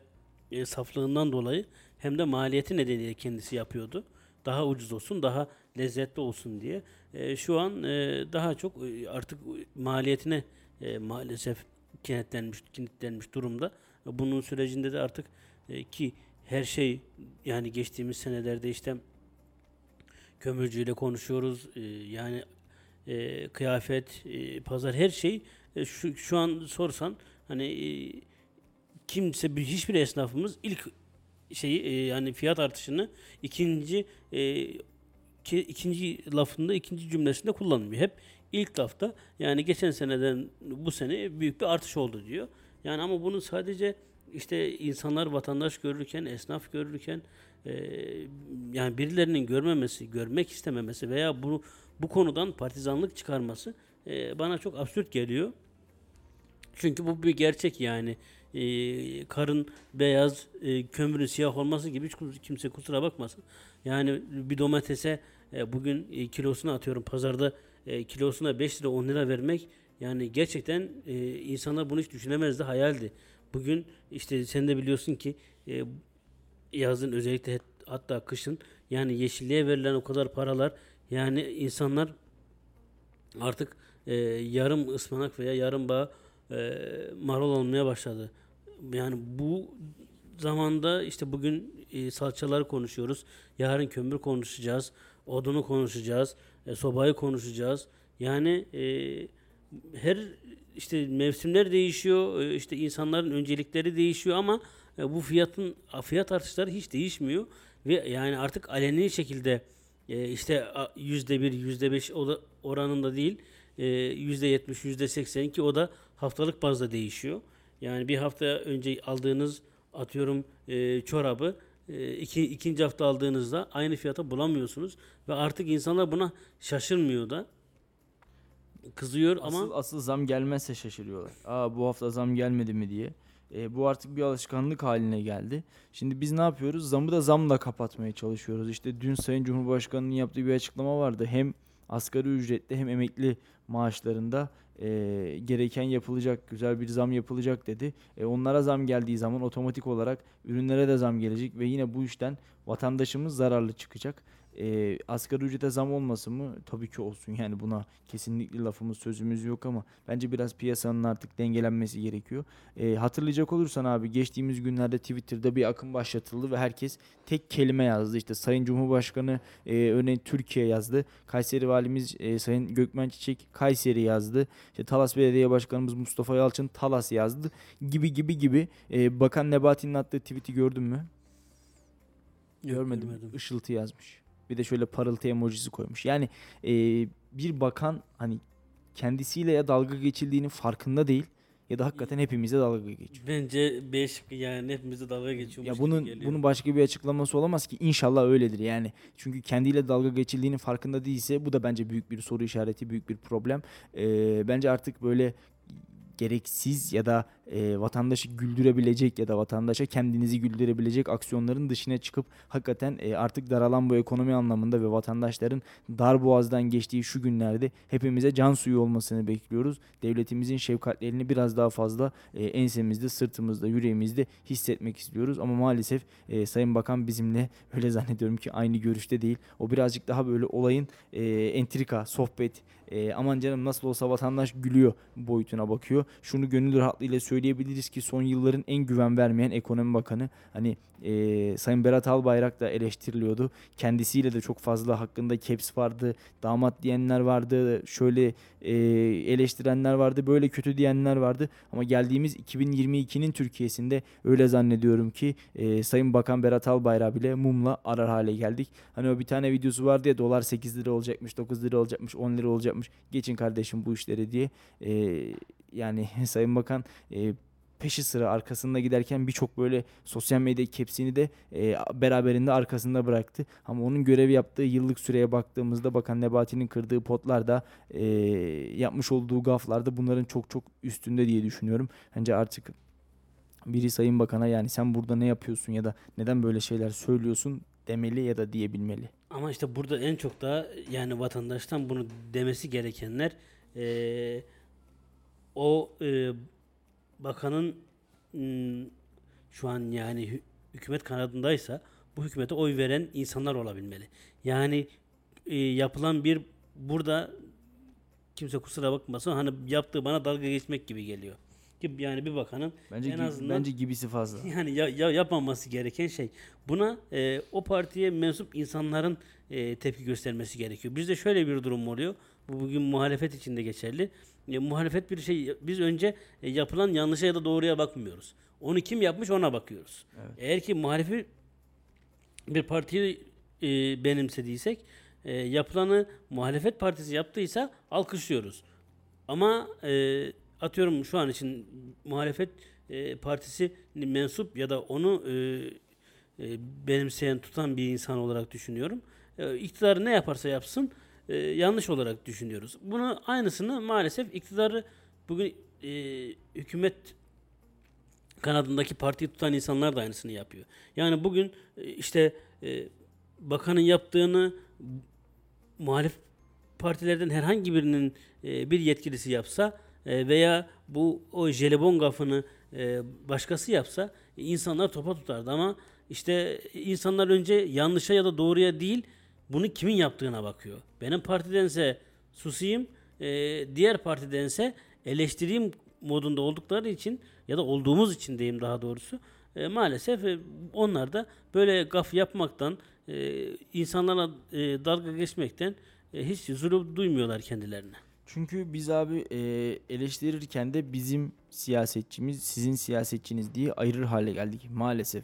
e, saflığından dolayı hem de maliyeti nedeniyle kendisi yapıyordu. Daha ucuz olsun, daha lezzetli olsun diye. E, şu an e, daha çok e, artık maliyetine e, maalesef kenetlenmiş, kilitlenmiş durumda. Bunun sürecinde de artık e, ki her şey yani geçtiğimiz senelerde işte kömürcüyle konuşuyoruz. E, yani e, kıyafet, e, pazar her şey e, şu, şu an sorsan hani e, kimse bir- hiçbir esnafımız ilk şeyi e, yani fiyat artışını ikinci e, ki, ikinci lafında ikinci cümlesinde kullanmıyor. Hep ilk lafta yani geçen seneden bu sene büyük bir artış oldu diyor. Yani ama bunu sadece işte insanlar vatandaş görürken, esnaf görürken e, yani birilerinin görmemesi, görmek istememesi veya bunu bu konudan partizanlık çıkarması bana çok absürt geliyor. Çünkü bu bir gerçek yani. E, karın beyaz, e, kömürün siyah olması gibi hiç kimse kusura bakmasın. Yani bir domatese e, bugün e, kilosunu atıyorum pazarda e, kilosuna 5 lira 10 lira vermek yani gerçekten e, insanlar bunu hiç düşünemezdi, hayaldi. Bugün işte sen de biliyorsun ki e, yazın özellikle hatta kışın yani yeşilliğe verilen o kadar paralar yani insanlar artık e, yarım ıspanak veya yarım bağ e, marul olmaya başladı. Yani bu zamanda işte bugün e, salçaları konuşuyoruz. Yarın kömür konuşacağız. Odunu konuşacağız. e, sobayı konuşacağız. Yani e, her işte mevsimler değişiyor. e, işte insanların öncelikleri değişiyor ama e, bu fiyatın fiyat artışları hiç değişmiyor ve yani artık aleni şekilde e, işte yüzde bir, yüzde beş oranında değil, e, yüzde yetmiş, yüzde seksen ki o da haftalık bazda değişiyor. Yani bir hafta önce aldığınız atıyorum e, çorabı e, iki, ikinci hafta aldığınızda aynı fiyata bulamıyorsunuz ve artık insanlar buna şaşırmıyor da kızıyor ama Asıl, asıl zam gelmezse şaşırıyorlar. Aa bu hafta zam gelmedi mi diye. E, bu artık bir alışkanlık haline geldi. Şimdi biz ne yapıyoruz? Zamı da zamla kapatmaya çalışıyoruz. İşte dün Sayın Cumhurbaşkanı'nın yaptığı bir açıklama vardı. Hem asgari ücretli hem emekli maaşlarında e, gereken yapılacak, güzel bir zam yapılacak dedi. E, onlara zam geldiği zaman otomatik olarak ürünlere de zam gelecek ve yine bu işten vatandaşımız zararlı çıkacak. E, asgari ücrete zam olması mı? Tabii ki olsun. Yani buna kesinlikle lafımız sözümüz yok ama bence biraz piyasanın artık dengelenmesi gerekiyor. E, hatırlayacak olursan abi geçtiğimiz günlerde Twitter'da bir akım başlatıldı ve herkes tek kelime yazdı. İşte Sayın Cumhurbaşkanı e, örneğin Türkiye yazdı. Kayseri Valimiz e, Sayın Gökmen Çiçek Kayseri yazdı. İşte Talas Belediye Başkanımız Mustafa Yalçın Talas yazdı. Gibi gibi gibi. E, Bakan Nebati'nin attığı tweet'i gördün mü? Görmedim. görmedim. Işıltı yazmış. Bir de şöyle parıltı emojisi koymuş. Yani e, bir bakan hani kendisiyle ya dalga geçildiğinin farkında değil ya da hakikaten hepimize dalga geçiyor. bence B şıkkı yani hepimize dalga geçiyormuş Ya bunun bunun başka bir açıklaması olamaz ki inşallah öyledir yani. Çünkü kendiyle dalga geçildiğinin farkında değilse bu da bence büyük bir soru işareti, büyük bir problem. Ee, bence artık böyle gereksiz ya da e, vatandaşı güldürebilecek ya da vatandaşa kendinizi güldürebilecek aksiyonların dışına çıkıp hakikaten e, artık daralan bu ekonomi anlamında ve vatandaşların dar boğazdan geçtiği şu günlerde hepimize can suyu olmasını bekliyoruz. Devletimizin şefkatlerini biraz daha fazla e, ensemizde, sırtımızda, yüreğimizde hissetmek istiyoruz. Ama maalesef e, Sayın Bakan bizimle öyle zannediyorum ki aynı görüşte değil. O birazcık daha böyle olayın e, entrika, sohbet, e, aman canım nasıl olsa vatandaş gülüyor boyutuna bakıyor. Şunu gönül rahatlığıyla söyleyebiliriz ki son yılların en güven vermeyen ekonomi bakanı hani e, Sayın Berat Albayrak da eleştiriliyordu. Kendisiyle de çok fazla hakkında caps vardı, damat diyenler vardı, şöyle e, eleştirenler vardı, böyle kötü diyenler vardı. Ama geldiğimiz 2022'nin Türkiye'sinde öyle zannediyorum ki e, Sayın Bakan Berat Albayrak bile mumla arar hale geldik. Hani o bir tane videosu vardı ya dolar 8 lira olacakmış, 9 lira olacakmış, 10 lira olacakmış. Geçin kardeşim bu işleri diye. E, yani [laughs] Sayın Bakan e, peşi sıra arkasında giderken birçok böyle sosyal medya kepsini de e, beraberinde arkasında bıraktı. Ama onun görev yaptığı yıllık süreye baktığımızda Bakan Nebati'nin kırdığı potlar da e, yapmış olduğu gaflar da bunların çok çok üstünde diye düşünüyorum. Bence artık biri Sayın Bakan'a yani sen burada ne yapıyorsun ya da neden böyle şeyler söylüyorsun demeli ya da diyebilmeli. Ama işte burada en çok da yani vatandaştan bunu demesi gerekenler eee, o eee, bakanın şu an yani hü- hükümet kanadındaysa bu hükümete oy veren insanlar olabilmeli. Yani eee, yapılan bir burada kimse kusura bakmasın hani yaptığı bana dalga geçmek gibi geliyor. Gibi yani bir bakanın Bence en gibi- azından bence gibisi fazla. [laughs] yani ya, ya yapmaması gereken şey. Buna e, o partiye mensup insanların e, tepki göstermesi gerekiyor. Bizde şöyle bir durum oluyor. Bu bugün muhalefet için de geçerli. E, muhalefet bir şey biz önce e, yapılan yanlışa ya da doğruya bakmıyoruz. Onu kim yapmış ona bakıyoruz. Eğer ki muhalefet bir partiyi e, benimsediysek e, yapılanı muhalefet partisi yaptıysa alkışlıyoruz. Ama e, atıyorum şu an için muhalefet e, partisi mensup ya da onu e, e, benimseyen tutan bir insan olarak düşünüyorum. E, iktidarı ne yaparsa yapsın e, yanlış olarak düşünüyoruz. Bunu aynısını maalesef iktidarı bugün e, hükümet kanadındaki partiyi tutan insanlar da aynısını yapıyor. Yani bugün e, işte e, bakanın yaptığını muhalif partilerden herhangi birinin e, bir yetkilisi yapsa e, veya bu o jelibon gafını e, başkası yapsa insanlar topa tutardı ama işte insanlar önce yanlışa ya da doğruya değil bunu kimin yaptığına bakıyor. Benim partidense susayım, e, diğer partidense eleştireyim modunda oldukları için ya da olduğumuz için diyeyim daha doğrusu e, maalesef e, onlar da böyle gaf yapmaktan e, insanlara e, dalga geçmekten e, hiç zulüm duymuyorlar kendilerine. Çünkü biz abi e, eleştirirken de bizim siyasetçimiz sizin siyasetçiniz diye ayırır hale geldik maalesef.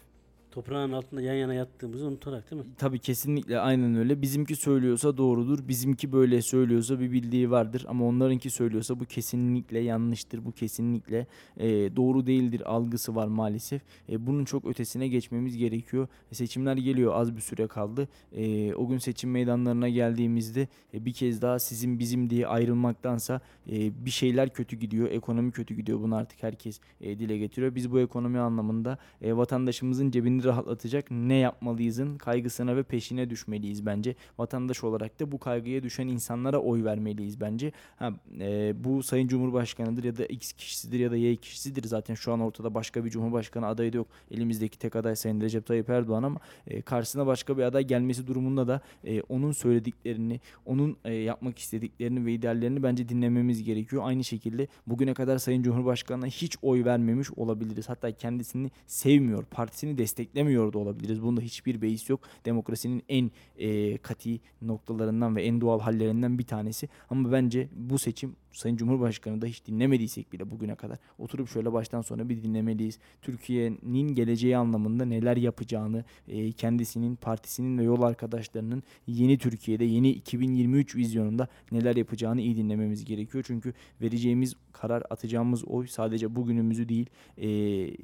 Toprağın altında yan yana yattığımızı unutarak değil mi? Tabii kesinlikle aynen öyle. Bizimki söylüyorsa doğrudur. Bizimki böyle söylüyorsa bir bildiği vardır. Ama onlarınki söylüyorsa bu kesinlikle yanlıştır. Bu kesinlikle e, doğru değildir algısı var maalesef. E, bunun çok ötesine geçmemiz gerekiyor. E, seçimler geliyor az bir süre kaldı. E, o gün seçim meydanlarına geldiğimizde e, bir kez daha sizin bizim diye ayrılmaktansa e, bir şeyler kötü gidiyor. Ekonomi kötü gidiyor. Bunu artık herkes e, dile getiriyor. Biz bu ekonomi anlamında e, vatandaşımızın cebini rahatlatacak ne yapmalıyızın kaygısına ve peşine düşmeliyiz bence. Vatandaş olarak da bu kaygıya düşen insanlara oy vermeliyiz bence. Ha, e, bu Sayın Cumhurbaşkanı'dır ya da X kişisidir ya da Y kişisidir. Zaten şu an ortada başka bir Cumhurbaşkanı adayı da yok. Elimizdeki tek aday Sayın Recep Tayyip Erdoğan ama e, karşısına başka bir aday gelmesi durumunda da e, onun söylediklerini, onun e, yapmak istediklerini ve ideallerini bence dinlememiz gerekiyor. Aynı şekilde bugüne kadar Sayın Cumhurbaşkanı'na hiç oy vermemiş olabiliriz. Hatta kendisini sevmiyor, partisini desteklemiyor da olabiliriz. Bunda hiçbir beis yok. Demokrasinin en e, kati noktalarından ve en doğal hallerinden bir tanesi. Ama bence bu seçim Sayın Cumhurbaşkanı da hiç dinlemediysek bile bugüne kadar oturup şöyle baştan sona bir dinlemeliyiz. Türkiye'nin geleceği anlamında neler yapacağını, e, kendisinin, partisinin ve yol arkadaşlarının yeni Türkiye'de, yeni 2023 vizyonunda neler yapacağını iyi dinlememiz gerekiyor. Çünkü vereceğimiz karar, atacağımız oy sadece bugünümüzü değil, e,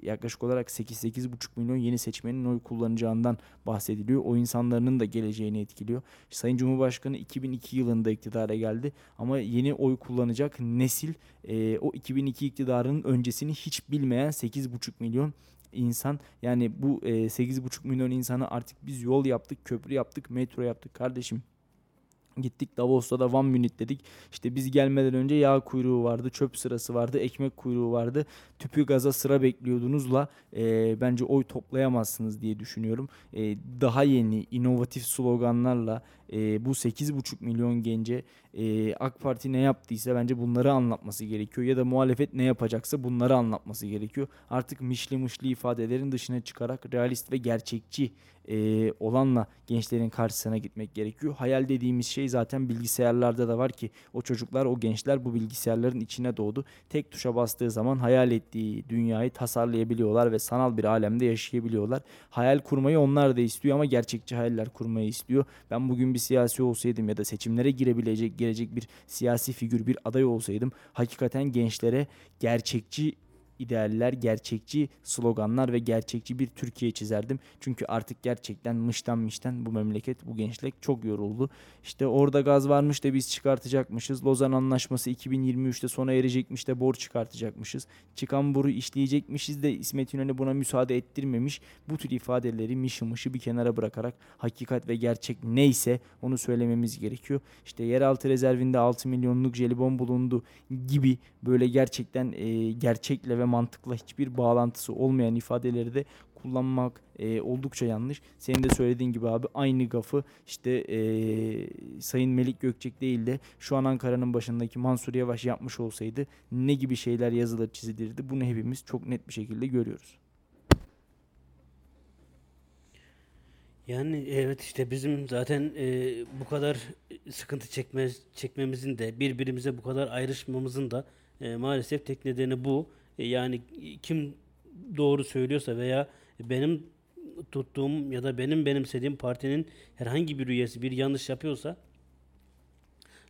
yaklaşık olarak 8-8,5 milyon yeni seçmenin oy kullanacağından bahsediliyor. O insanların da geleceğini etkiliyor. Sayın Cumhurbaşkanı 2002 yılında iktidara geldi ama yeni oy kullanacak nesil e, o 2002 iktidarının öncesini hiç bilmeyen 8,5 milyon insan yani bu e, 8,5 milyon insanı artık biz yol yaptık, köprü yaptık, metro yaptık kardeşim. Gittik Davos'ta da One Minute dedik. İşte biz gelmeden önce yağ kuyruğu vardı, çöp sırası vardı, ekmek kuyruğu vardı. Tüpü gaza sıra bekliyordunuzla e, bence oy toplayamazsınız diye düşünüyorum. E, daha yeni, inovatif sloganlarla e, bu 8,5 milyon gence e, AK Parti ne yaptıysa bence bunları anlatması gerekiyor. Ya da muhalefet ne yapacaksa bunları anlatması gerekiyor. Artık mişli mışli ifadelerin dışına çıkarak realist ve gerçekçi e, olanla gençlerin karşısına gitmek gerekiyor. Hayal dediğimiz şey zaten bilgisayarlarda da var ki o çocuklar, o gençler bu bilgisayarların içine doğdu. Tek tuşa bastığı zaman hayal ettiği dünyayı tasarlayabiliyorlar ve sanal bir alemde yaşayabiliyorlar. Hayal kurmayı onlar da istiyor ama gerçekçi hayaller kurmayı istiyor. Ben bugün bir siyasi olsaydım ya da seçimlere girebilecek gelecek bir siyasi figür, bir aday olsaydım hakikaten gençlere gerçekçi idealler, gerçekçi sloganlar ve gerçekçi bir Türkiye çizerdim. Çünkü artık gerçekten mıştan mıştan bu memleket, bu gençlik çok yoruldu. İşte orada gaz varmış da biz çıkartacakmışız. Lozan Anlaşması 2023'te sona erecekmiş de borç çıkartacakmışız. Çıkan boru işleyecekmişiz de İsmet İnönü buna müsaade ettirmemiş. Bu tür ifadeleri mışı mışı bir kenara bırakarak hakikat ve gerçek neyse onu söylememiz gerekiyor. İşte yeraltı rezervinde 6 milyonluk jelibon bulundu gibi böyle gerçekten e, gerçekle ve mantıkla hiçbir bağlantısı olmayan ifadeleri de kullanmak e, oldukça yanlış. Senin de söylediğin gibi abi aynı gafı işte e, Sayın Melik Gökçek değil de şu an Ankara'nın başındaki Mansur Yavaş yapmış olsaydı ne gibi şeyler yazılır çizilirdi bunu hepimiz çok net bir şekilde görüyoruz. Yani evet işte bizim zaten e, bu kadar sıkıntı çekme, çekmemizin de birbirimize bu kadar ayrışmamızın da e, maalesef tek nedeni bu. E, yani kim doğru söylüyorsa veya benim tuttuğum ya da benim benimsediğim partinin herhangi bir üyesi bir yanlış yapıyorsa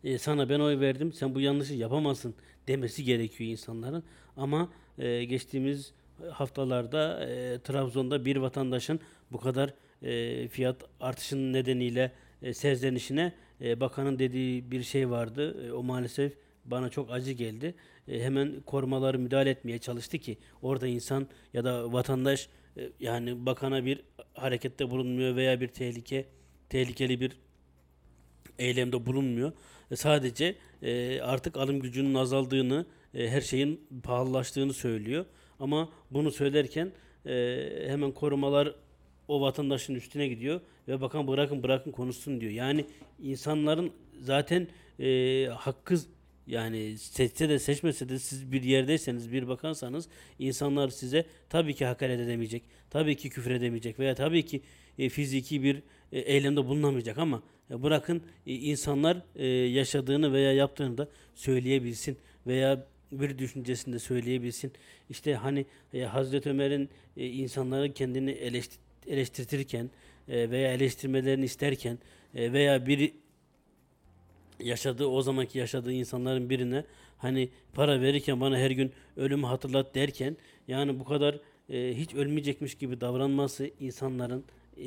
e, sana ben oy verdim sen bu yanlışı yapamazsın demesi gerekiyor insanların. Ama e, geçtiğimiz haftalarda e, Trabzon'da bir vatandaşın bu kadar e, fiyat artışının nedeniyle e, serzenişine e, bakanın dediği bir şey vardı. E, o maalesef bana çok acı geldi. E, hemen korumaları müdahale etmeye çalıştı ki orada insan ya da vatandaş e, yani bakana bir harekette bulunmuyor veya bir tehlike tehlikeli bir eylemde bulunmuyor. E, sadece artık alım gücünün azaldığını, her şeyin pahalılaştığını söylüyor. Ama bunu söylerken hemen korumalar o vatandaşın üstüne gidiyor ve bakan bırakın bırakın konuşsun diyor. Yani insanların zaten hakkı yani seçse de seçmese de siz bir yerdeyseniz bir bakansanız insanlar size tabii ki hakaret edemeyecek. Tabii ki küfür edemeyecek veya tabii ki e, fiziki bir e, eylemde bulunamayacak ama e, bırakın e, insanlar e, yaşadığını veya yaptığını da söyleyebilsin veya bir düşüncesini de söyleyebilsin. İşte hani e, Hazreti Ömer'in e, insanları kendini eleştir eleştirtirken e, veya eleştirmelerini isterken e, veya bir yaşadığı o zamanki yaşadığı insanların birine hani para verirken bana her gün ölümü hatırlat derken yani bu kadar e, hiç ölmeyecekmiş gibi davranması insanların e,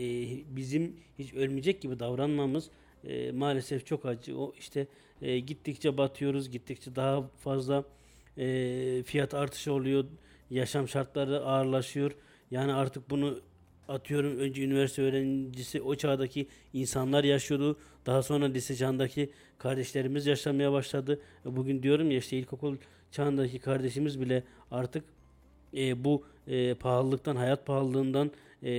bizim hiç ölmeyecek gibi davranmamız e, maalesef çok acı. O işte e, gittikçe batıyoruz, gittikçe daha fazla e, fiyat artışı oluyor, yaşam şartları ağırlaşıyor. Yani artık bunu atıyorum önce üniversite öğrencisi o çağdaki insanlar yaşıyordu. Daha sonra lise çağındaki kardeşlerimiz yaşamaya başladı. Bugün diyorum ya işte ilkokul çağındaki kardeşimiz bile artık e, bu e, pahalılıktan, hayat pahalılığından e,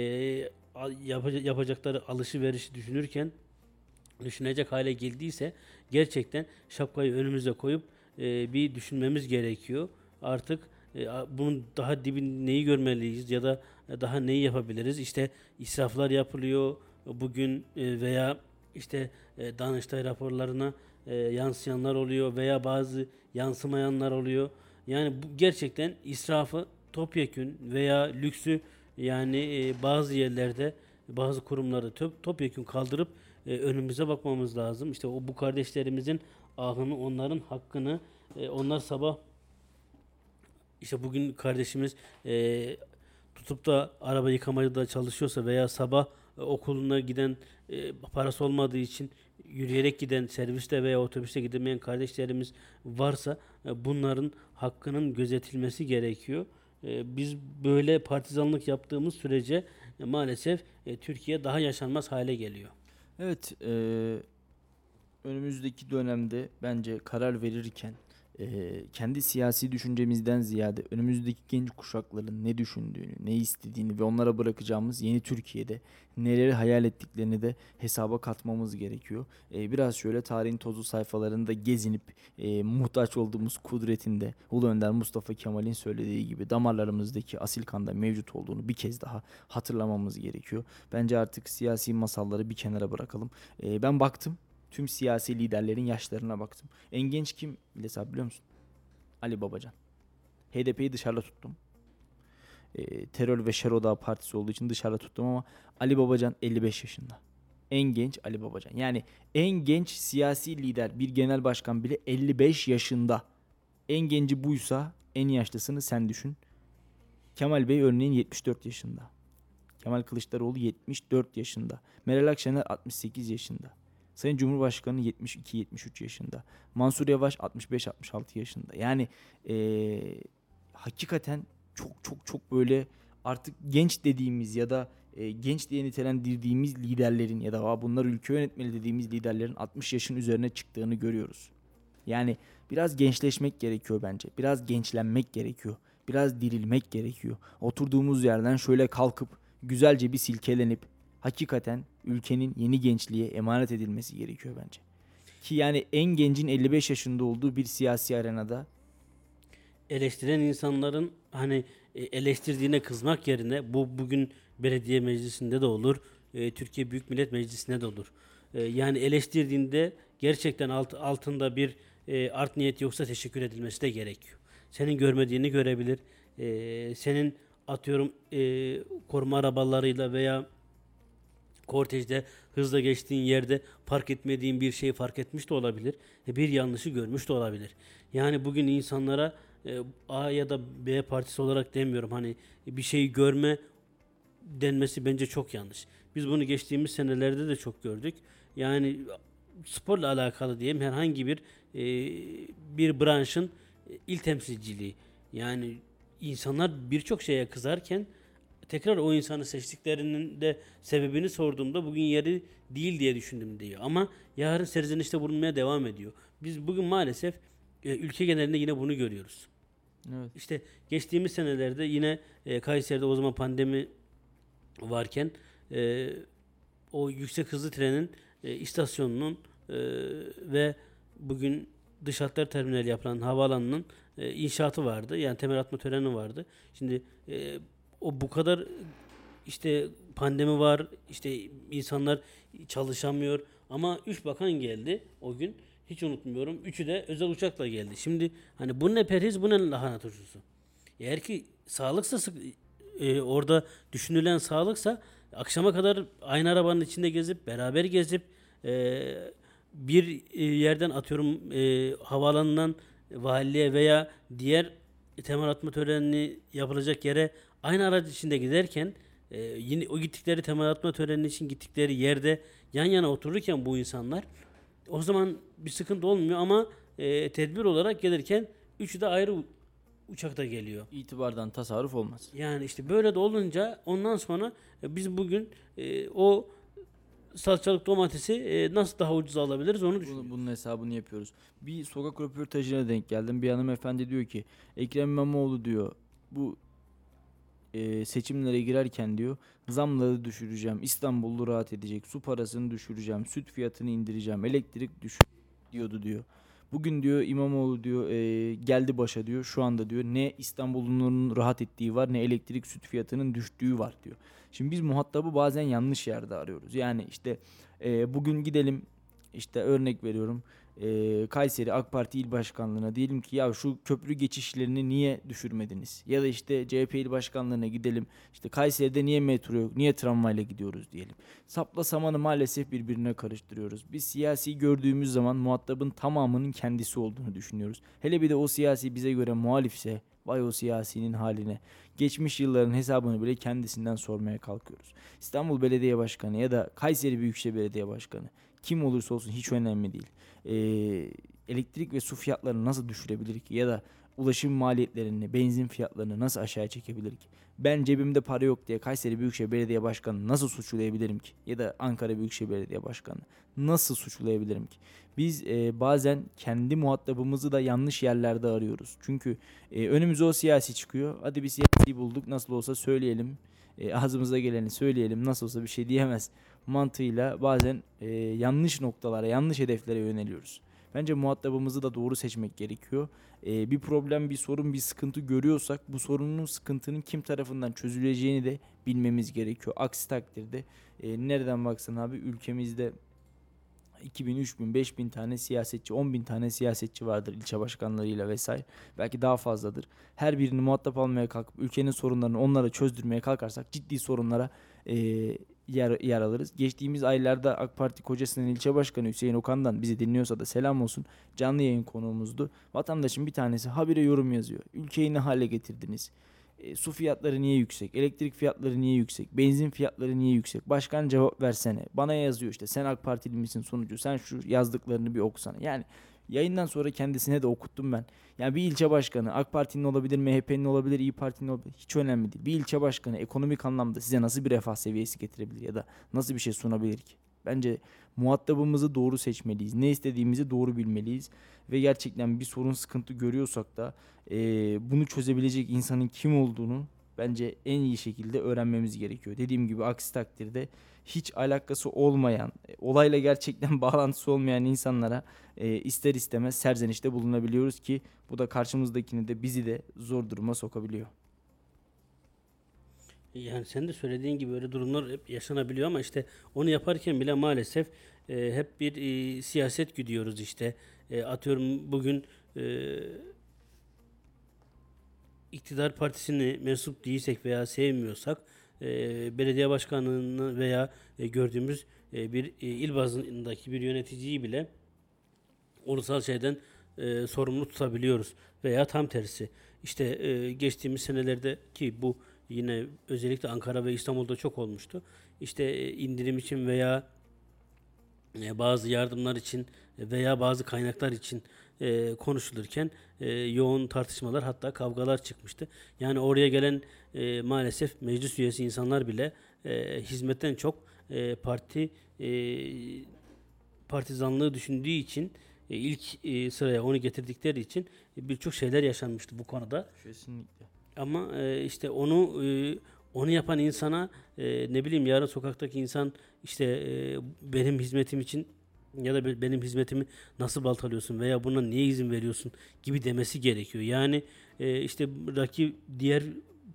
yapacak, yapacakları alışverişi düşünürken düşünecek hale geldiyse gerçekten şapkayı önümüze koyup e, bir düşünmemiz gerekiyor. Artık e, bunun daha dibin neyi görmeliyiz ya da daha neyi yapabiliriz? İşte israflar yapılıyor bugün e, veya işte e, Danıştay raporlarına e, yansıyanlar oluyor veya bazı yansımayanlar oluyor. Yani bu gerçekten israfı topyekün veya lüksü yani e, bazı yerlerde bazı kurumları top, topyekün kaldırıp e, önümüze bakmamız lazım. İşte o bu kardeşlerimizin ahını, onların hakkını e, onlar sabah işte bugün kardeşimiz e, tutup da araba yıkamada çalışıyorsa veya sabah okuluna giden e, parası olmadığı için yürüyerek giden serviste veya otobüste gidemeyen kardeşlerimiz varsa e, bunların hakkının gözetilmesi gerekiyor. E, biz böyle partizanlık yaptığımız sürece e, maalesef e, Türkiye daha yaşanmaz hale geliyor. Evet, e, önümüzdeki dönemde bence karar verirken e, kendi siyasi düşüncemizden ziyade önümüzdeki genç kuşakların ne düşündüğünü, ne istediğini ve onlara bırakacağımız yeni Türkiye'de neleri hayal ettiklerini de hesaba katmamız gerekiyor. E, biraz şöyle tarihin tozlu sayfalarında gezinip e, muhtaç olduğumuz kudretinde Ulu Önder Mustafa Kemal'in söylediği gibi damarlarımızdaki asil kanda mevcut olduğunu bir kez daha hatırlamamız gerekiyor. Bence artık siyasi masalları bir kenara bırakalım. E, ben baktım tüm siyasi liderlerin yaşlarına baktım. En genç kim İlyas biliyor musun? Ali Babacan. HDP'yi dışarıda tuttum. E, terör ve Şeroda partisi olduğu için dışarıda tuttum ama Ali Babacan 55 yaşında. En genç Ali Babacan. Yani en genç siyasi lider bir genel başkan bile 55 yaşında. En genci buysa en yaşlısını sen düşün. Kemal Bey örneğin 74 yaşında. Kemal Kılıçdaroğlu 74 yaşında. Meral Akşener 68 yaşında. Sayın Cumhurbaşkanı 72-73 yaşında. Mansur Yavaş 65-66 yaşında. Yani ee, hakikaten çok çok çok böyle artık genç dediğimiz ya da e, genç diye nitelendirdiğimiz liderlerin ya da bunlar ülke yönetmeli dediğimiz liderlerin 60 yaşın üzerine çıktığını görüyoruz. Yani biraz gençleşmek gerekiyor bence. Biraz gençlenmek gerekiyor. Biraz dirilmek gerekiyor. Oturduğumuz yerden şöyle kalkıp güzelce bir silkelenip hakikaten ülkenin yeni gençliğe emanet edilmesi gerekiyor bence. Ki yani en gencin 55 yaşında olduğu bir siyasi arenada eleştiren insanların hani e, eleştirdiğine kızmak yerine bu bugün belediye meclisinde de olur, e, Türkiye Büyük Millet Meclisi'nde de olur. E, yani eleştirdiğinde gerçekten alt, altında bir art niyet yoksa teşekkür edilmesi de gerekiyor. Senin görmediğini görebilir. Senin atıyorum koruma arabalarıyla veya kortejde hızla geçtiğin yerde fark etmediğin bir şey fark etmiş de olabilir. E, bir yanlışı görmüş de olabilir. Yani bugün insanlara e, A ya da B partisi olarak demiyorum hani bir şeyi görme denmesi bence çok yanlış. Biz bunu geçtiğimiz senelerde de çok gördük. Yani sporla alakalı diyeyim herhangi bir e, bir branşın il temsilciliği. Yani insanlar birçok şeye kızarken tekrar o insanı seçtiklerinin de sebebini sorduğumda bugün yeri değil diye düşündüm diyor. Ama yarın serzenişte bulunmaya devam ediyor. Biz bugün maalesef e, ülke genelinde yine bunu görüyoruz. evet İşte geçtiğimiz senelerde yine e, Kayseri'de o zaman pandemi varken e, o yüksek hızlı trenin e, istasyonunun e, ve bugün dış hatlar terminali yapılan havaalanının e, inşaatı vardı. Yani temel atma töreni vardı. Şimdi e, o bu kadar işte pandemi var, işte insanlar çalışamıyor ama üç bakan geldi o gün. Hiç unutmuyorum. Üçü de özel uçakla geldi. Şimdi hani bu ne perhiz bu ne lahana turşusu. Eğer ki sağlıksa e, orada düşünülen sağlıksa akşama kadar aynı arabanın içinde gezip beraber gezip e, bir e, yerden atıyorum e, havaalanından valiliğe veya diğer temel atma törenini yapılacak yere aynı araç içinde giderken e, yine o gittikleri temel atma töreni için gittikleri yerde yan yana otururken bu insanlar o zaman bir sıkıntı olmuyor ama e, tedbir olarak gelirken üçü de ayrı uçakta geliyor. itibardan tasarruf olmaz. Yani işte böyle de olunca ondan sonra e, biz bugün e, o salçalık domatesi e, nasıl daha ucuz alabiliriz onu düşünüyoruz. Bunu, bunun hesabını yapıyoruz. Bir sokak röportajına denk geldim. Bir hanımefendi diyor ki Ekrem İmamoğlu diyor bu seçimlere girerken diyor zamları düşüreceğim. İstanbullu rahat edecek. Su parasını düşüreceğim. Süt fiyatını indireceğim. Elektrik düşür diyordu diyor. Bugün diyor İmamoğlu diyor e, geldi başa diyor. Şu anda diyor ne İstanbulluların rahat ettiği var ne elektrik süt fiyatının düştüğü var diyor. Şimdi biz muhatabı bazen yanlış yerde arıyoruz. Yani işte e, bugün gidelim işte örnek veriyorum e, Kayseri AK Parti İl Başkanlığı'na diyelim ki ya şu köprü geçişlerini niye düşürmediniz? Ya da işte CHP İl Başkanlığı'na gidelim işte Kayseri'de niye metro yok niye tramvayla gidiyoruz diyelim. Sapla samanı maalesef birbirine karıştırıyoruz. Biz siyasi gördüğümüz zaman muhatabın tamamının kendisi olduğunu düşünüyoruz. Hele bir de o siyasi bize göre muhalifse vay o siyasinin haline. Geçmiş yılların hesabını bile kendisinden sormaya kalkıyoruz. İstanbul Belediye Başkanı ya da Kayseri Büyükşehir Belediye Başkanı kim olursa olsun hiç önemli değil. Ee, elektrik ve su fiyatlarını nasıl düşürebilir ki ya da ulaşım maliyetlerini, benzin fiyatlarını nasıl aşağıya çekebilir ki? Ben cebimde para yok diye Kayseri Büyükşehir Belediye Başkanı nasıl suçlayabilirim ki? Ya da Ankara Büyükşehir Belediye Başkanı nasıl suçlayabilirim ki? Biz e, bazen kendi muhatabımızı da yanlış yerlerde arıyoruz. Çünkü e, önümüze o siyasi çıkıyor. Hadi bir siyasi bulduk nasıl olsa söyleyelim. E, ağzımıza geleni söyleyelim nasıl olsa bir şey diyemez mantığıyla bazen e, yanlış noktalara, yanlış hedeflere yöneliyoruz. Bence muhatabımızı da doğru seçmek gerekiyor. E, bir problem, bir sorun, bir sıkıntı görüyorsak bu sorunun, sıkıntının kim tarafından çözüleceğini de bilmemiz gerekiyor. Aksi takdirde e, nereden baksan abi ülkemizde 2000, 3000, 5000 tane siyasetçi, 10 bin tane siyasetçi vardır ilçe başkanlarıyla vesaire. Belki daha fazladır. Her birini muhatap almaya kalkıp ülkenin sorunlarını onlara çözdürmeye kalkarsak ciddi sorunlara e, yer, yer alırız. Geçtiğimiz aylarda AK Parti Kocasinan ilçe başkanı Hüseyin Okan'dan bizi dinliyorsa da selam olsun. Canlı yayın konuğumuzdu. Vatandaşın bir tanesi habire yorum yazıyor. Ülkeyi ne hale getirdiniz? E, su fiyatları niye yüksek? Elektrik fiyatları niye yüksek? Benzin fiyatları niye yüksek? Başkan cevap versene. Bana yazıyor işte sen AK Partili misin sonucu? Sen şu yazdıklarını bir okusana. Yani yayından sonra kendisine de okuttum ben. Yani bir ilçe başkanı AK Parti'nin olabilir, MHP'nin olabilir, İyi Parti'nin olabilir. Hiç önemli değil. Bir ilçe başkanı ekonomik anlamda size nasıl bir refah seviyesi getirebilir ya da nasıl bir şey sunabilir ki? Bence muhatabımızı doğru seçmeliyiz. Ne istediğimizi doğru bilmeliyiz. Ve gerçekten bir sorun sıkıntı görüyorsak da eee, bunu çözebilecek insanın kim olduğunu bence en iyi şekilde öğrenmemiz gerekiyor. Dediğim gibi aksi takdirde hiç alakası olmayan, e, olayla gerçekten [laughs] bağlantısı olmayan insanlara e, ister istemez serzenişte bulunabiliyoruz ki bu da karşımızdakini de bizi de zor duruma sokabiliyor. Yani sen de söylediğin gibi öyle durumlar hep yaşanabiliyor ama işte onu yaparken bile maalesef e, hep bir e, siyaset güdüyoruz işte. E, atıyorum bugün e, iktidar partisini mensup değilsek veya sevmiyorsak e, belediye başkanını veya e, gördüğümüz e, bir e, il bazındaki bir yöneticiyi bile ulusal şeyden e, sorumlu tutabiliyoruz veya tam tersi. İşte e, geçtiğimiz senelerde ki bu yine özellikle Ankara ve İstanbul'da çok olmuştu. İşte e, indirim için veya e, bazı yardımlar için veya bazı kaynaklar için e, konuşulurken e, yoğun tartışmalar hatta kavgalar çıkmıştı. Yani oraya gelen e, maalesef meclis üyesi insanlar bile e, hizmetten çok e, parti e, partizanlığı düşündüğü için e, ilk e, sıraya onu getirdikleri için e, birçok şeyler yaşanmıştı bu konuda. Kesinlikle. Ama e, işte onu e, onu yapan insana e, ne bileyim yarın sokaktaki insan işte e, benim hizmetim için ya da be- benim hizmetimi nasıl baltalıyorsun veya buna niye izin veriyorsun gibi demesi gerekiyor. Yani e, işte rakip diğer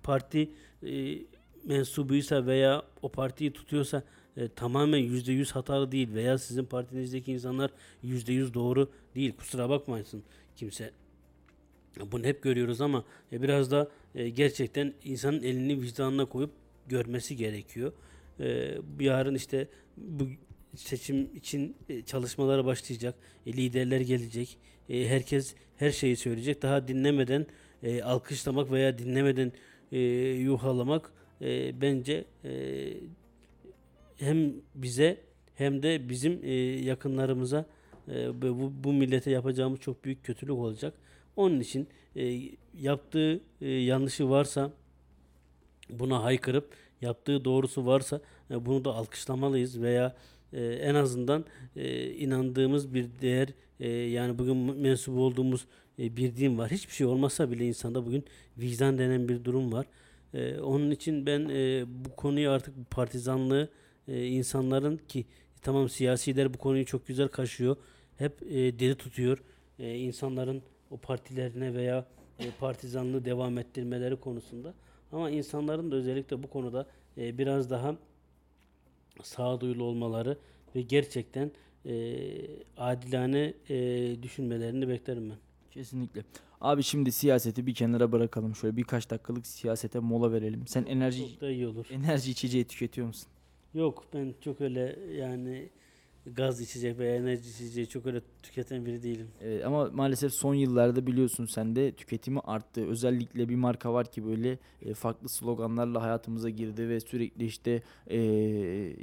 parti e, mensubuysa veya o partiyi tutuyorsa e, tamamen yüzde yüz hatalı değil veya sizin partinizdeki insanlar yüzde yüz doğru değil. Kusura bakmasın kimse. Bunu hep görüyoruz ama e, biraz da e, gerçekten insanın elini vicdanına koyup görmesi gerekiyor. E, yarın işte bu seçim için e, çalışmalara başlayacak. E, liderler gelecek. E, herkes her şeyi söyleyecek. Daha dinlemeden alkışlamak veya dinlemeden yuhalamak bence hem bize hem de bizim yakınlarımıza e, bu, millete yapacağımız çok büyük kötülük olacak. Onun için yaptığı yanlışı varsa buna haykırıp yaptığı doğrusu varsa bunu da alkışlamalıyız veya e, en azından e, inandığımız bir değer e, yani bugün mensup olduğumuz e, bir din var. Hiçbir şey olmasa bile insanda bugün vicdan denen bir durum var. E, onun için ben e, bu konuyu artık bu partizanlığı e, insanların ki tamam siyasiler bu konuyu çok güzel kaşıyor. Hep e, deli tutuyor. E, insanların o partilerine veya e, partizanlığı devam ettirmeleri konusunda. Ama insanların da özellikle bu konuda e, biraz daha sağduyulu olmaları ve gerçekten e, adilane e, düşünmelerini beklerim ben. Kesinlikle. Abi şimdi siyaseti bir kenara bırakalım. Şöyle birkaç dakikalık siyasete mola verelim. Sen enerji Çok da iyi olur. enerji içeceği tüketiyor musun? Yok ben çok öyle yani gaz içecek veya enerji içeceği çok öyle tüketen biri değilim. Ee, ama maalesef son yıllarda biliyorsun sen de tüketimi arttı. Özellikle bir marka var ki böyle e, farklı sloganlarla hayatımıza girdi ve sürekli işte e,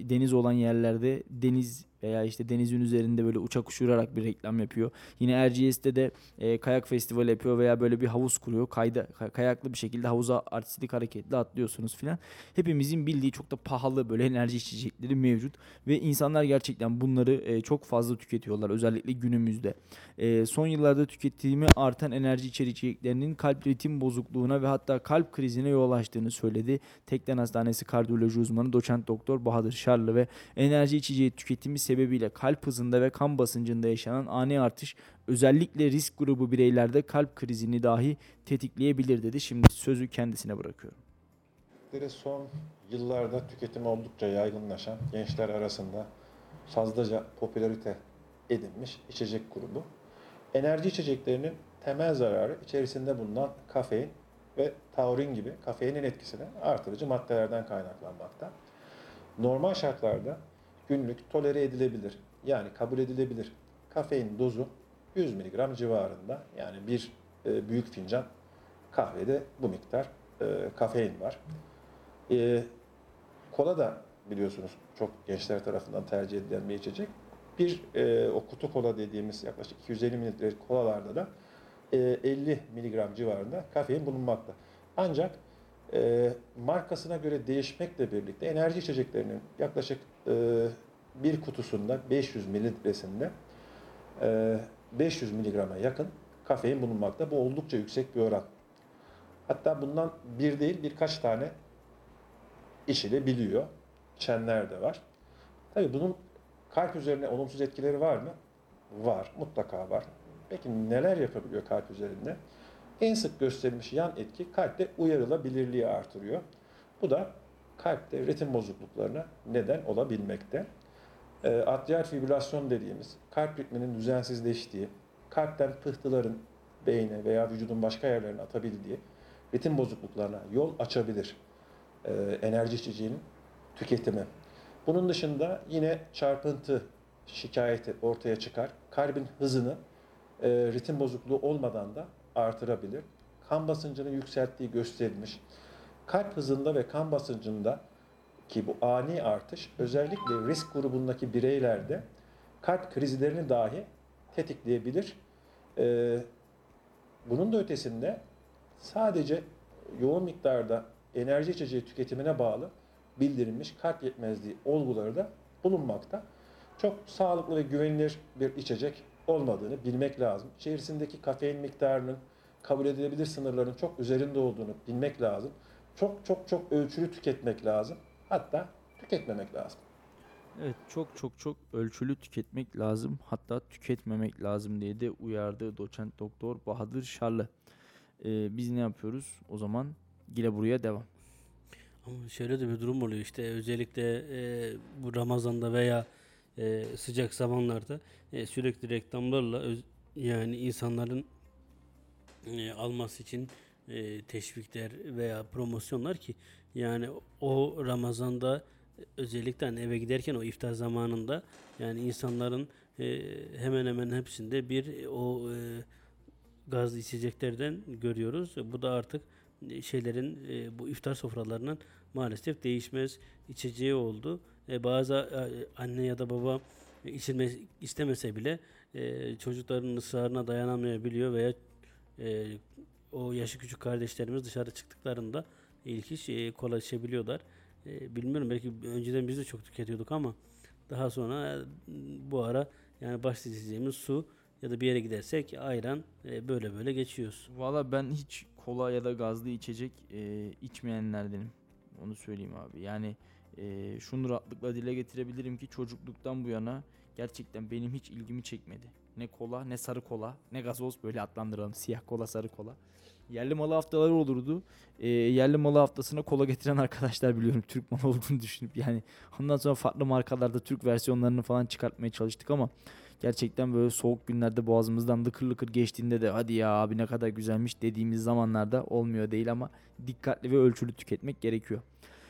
deniz olan yerlerde deniz veya işte denizin üzerinde böyle uçak uçurarak bir reklam yapıyor. Yine Erciyes'te de e, kayak festivali yapıyor veya böyle bir havuz kuruyor. Kayda, ka- kayaklı bir şekilde havuza artistik hareketle atlıyorsunuz filan. Hepimizin bildiği çok da pahalı böyle enerji içecekleri mevcut ve insanlar gerçekten bunları e, çok fazla tüketiyorlar özellikle günümüzde. E, son yıllarda tüketimi artan enerji içeceklerinin kalp ritim bozukluğuna ve hatta kalp krizine yol açtığını söyledi. Tekden Hastanesi kardiyoloji uzmanı doçent doktor Bahadır Şarlı ve enerji içeceği tüketimi sebebiyle kalp hızında ve kan basıncında yaşanan ani artış özellikle risk grubu bireylerde kalp krizini dahi tetikleyebilir dedi. Şimdi sözü kendisine bırakıyorum. Son yıllarda tüketimi oldukça yaygınlaşan gençler arasında fazlaca popülarite edinmiş içecek grubu. Enerji içeceklerinin temel zararı içerisinde bulunan kafein ve taurin gibi kafeinin etkisini artırıcı maddelerden kaynaklanmakta. Normal şartlarda günlük tolere edilebilir yani kabul edilebilir kafein dozu 100 mg civarında yani bir e, büyük fincan kahvede bu miktar e, kafein var. E, kola da biliyorsunuz çok gençler tarafından tercih edilen bir içecek. Bir e, o kutu kola dediğimiz yaklaşık 250 mililitrelik kolalarda da e, 50 miligram civarında kafein bulunmakta. Ancak e, markasına göre değişmekle birlikte enerji içeceklerinin yaklaşık e, bir kutusunda 500 mililitresinde e, 500 miligrama yakın kafein bulunmakta. Bu oldukça yüksek bir oran. Hatta bundan bir değil birkaç tane içilebiliyor. İçenler de var. Tabii bunun kalp üzerine olumsuz etkileri var mı? Var, mutlaka var. Peki neler yapabiliyor kalp üzerinde? En sık gösterilmiş yan etki kalpte uyarılabilirliği artırıyor. Bu da kalpte ritim bozukluklarına neden olabilmekte. E, atrial fibrilasyon dediğimiz kalp ritminin düzensizleştiği, kalpten pıhtıların beyne veya vücudun başka yerlerine atabildiği ritim bozukluklarına yol açabilir e, enerji içeceğinin tüketimi. Bunun dışında yine çarpıntı şikayeti ortaya çıkar. Kalbin hızını e, ritim bozukluğu olmadan da artırabilir. Kan basıncını yükselttiği gösterilmiş. Kalp hızında ve kan basıncında ki bu ani artış özellikle risk grubundaki bireylerde kalp krizlerini dahi tetikleyebilir. Ee, bunun da ötesinde sadece yoğun miktarda enerji içeceği tüketimine bağlı bildirilmiş kalp yetmezliği olguları da bulunmakta. Çok sağlıklı ve güvenilir bir içecek olmadığını bilmek lazım. İçerisindeki kafein miktarının kabul edilebilir sınırların çok üzerinde olduğunu bilmek lazım. Çok çok çok ölçülü tüketmek lazım. Hatta tüketmemek lazım. Evet çok çok çok ölçülü tüketmek lazım. Hatta tüketmemek lazım diye de uyardı doçent doktor Bahadır Şarlı. Ee, biz ne yapıyoruz? O zaman yine buraya devam. Şöyle de bir durum oluyor işte özellikle e, bu Ramazan'da veya e, sıcak zamanlarda e, sürekli reklamlarla öz- yani insanların e, alması için e, teşvikler veya promosyonlar ki yani o Ramazan'da özellikle hani eve giderken o iftar zamanında yani insanların e, hemen hemen hepsinde bir o e, gazlı içeceklerden görüyoruz. Bu da artık e, şeylerin e, bu iftar sofralarının maalesef değişmez içeceği oldu. E, bazı e, anne ya da baba içilme istemese bile e, çocukların ısrarına dayanamayabiliyor veya e, o yaşı küçük kardeşlerimiz dışarı çıktıklarında ilk iş e, kola içebiliyorlar. E, bilmiyorum belki önceden biz de çok tüketiyorduk ama daha sonra e, bu ara yani başlayacağımız su ya da bir yere gidersek ayran e, böyle böyle geçiyoruz. Valla ben hiç kola ya da gazlı içecek e, içmeyenlerdenim. Onu söyleyeyim abi. Yani e, şunu rahatlıkla dile getirebilirim ki çocukluktan bu yana gerçekten benim hiç ilgimi çekmedi. Ne kola ne sarı kola ne gazoz böyle adlandıralım. Siyah kola sarı kola. Yerli malı haftaları olurdu. E, yerli malı haftasına kola getiren arkadaşlar biliyorum Türk malı olduğunu düşünüp yani ondan sonra farklı markalarda Türk versiyonlarını falan çıkartmaya çalıştık ama gerçekten böyle soğuk günlerde boğazımızdan lıkır lıkır geçtiğinde de hadi ya abi ne kadar güzelmiş dediğimiz zamanlarda olmuyor değil ama dikkatli ve ölçülü tüketmek gerekiyor.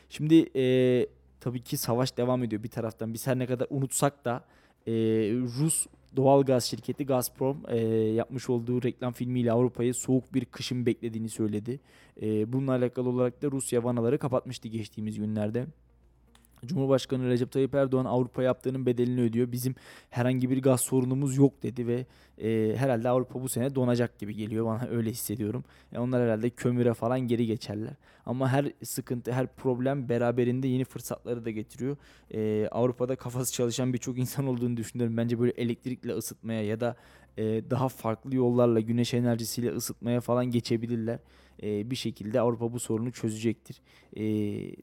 Şimdi eee, tabii ki savaş devam ediyor bir taraftan. Biz her ne kadar unutsak da eee, Rus doğal gaz şirketi Gazprom eee, yapmış olduğu reklam filmiyle Avrupa'yı soğuk bir kışın beklediğini söyledi. Eee, bununla alakalı olarak da Rusya vanaları kapatmıştı geçtiğimiz günlerde. Cumhurbaşkanı Recep Tayyip Erdoğan Avrupa yaptığının bedelini ödüyor. Bizim herhangi bir gaz sorunumuz yok dedi ve e, herhalde Avrupa bu sene donacak gibi geliyor bana [laughs] öyle hissediyorum. E, onlar herhalde kömüre falan geri geçerler. Ama her sıkıntı, her problem beraberinde yeni fırsatları da getiriyor. E, Avrupa'da kafası çalışan birçok insan olduğunu düşünüyorum. Bence böyle elektrikle ısıtmaya ya da e, daha farklı yollarla güneş enerjisiyle ısıtmaya falan geçebilirler. E, bir şekilde Avrupa bu sorunu çözecektir. E,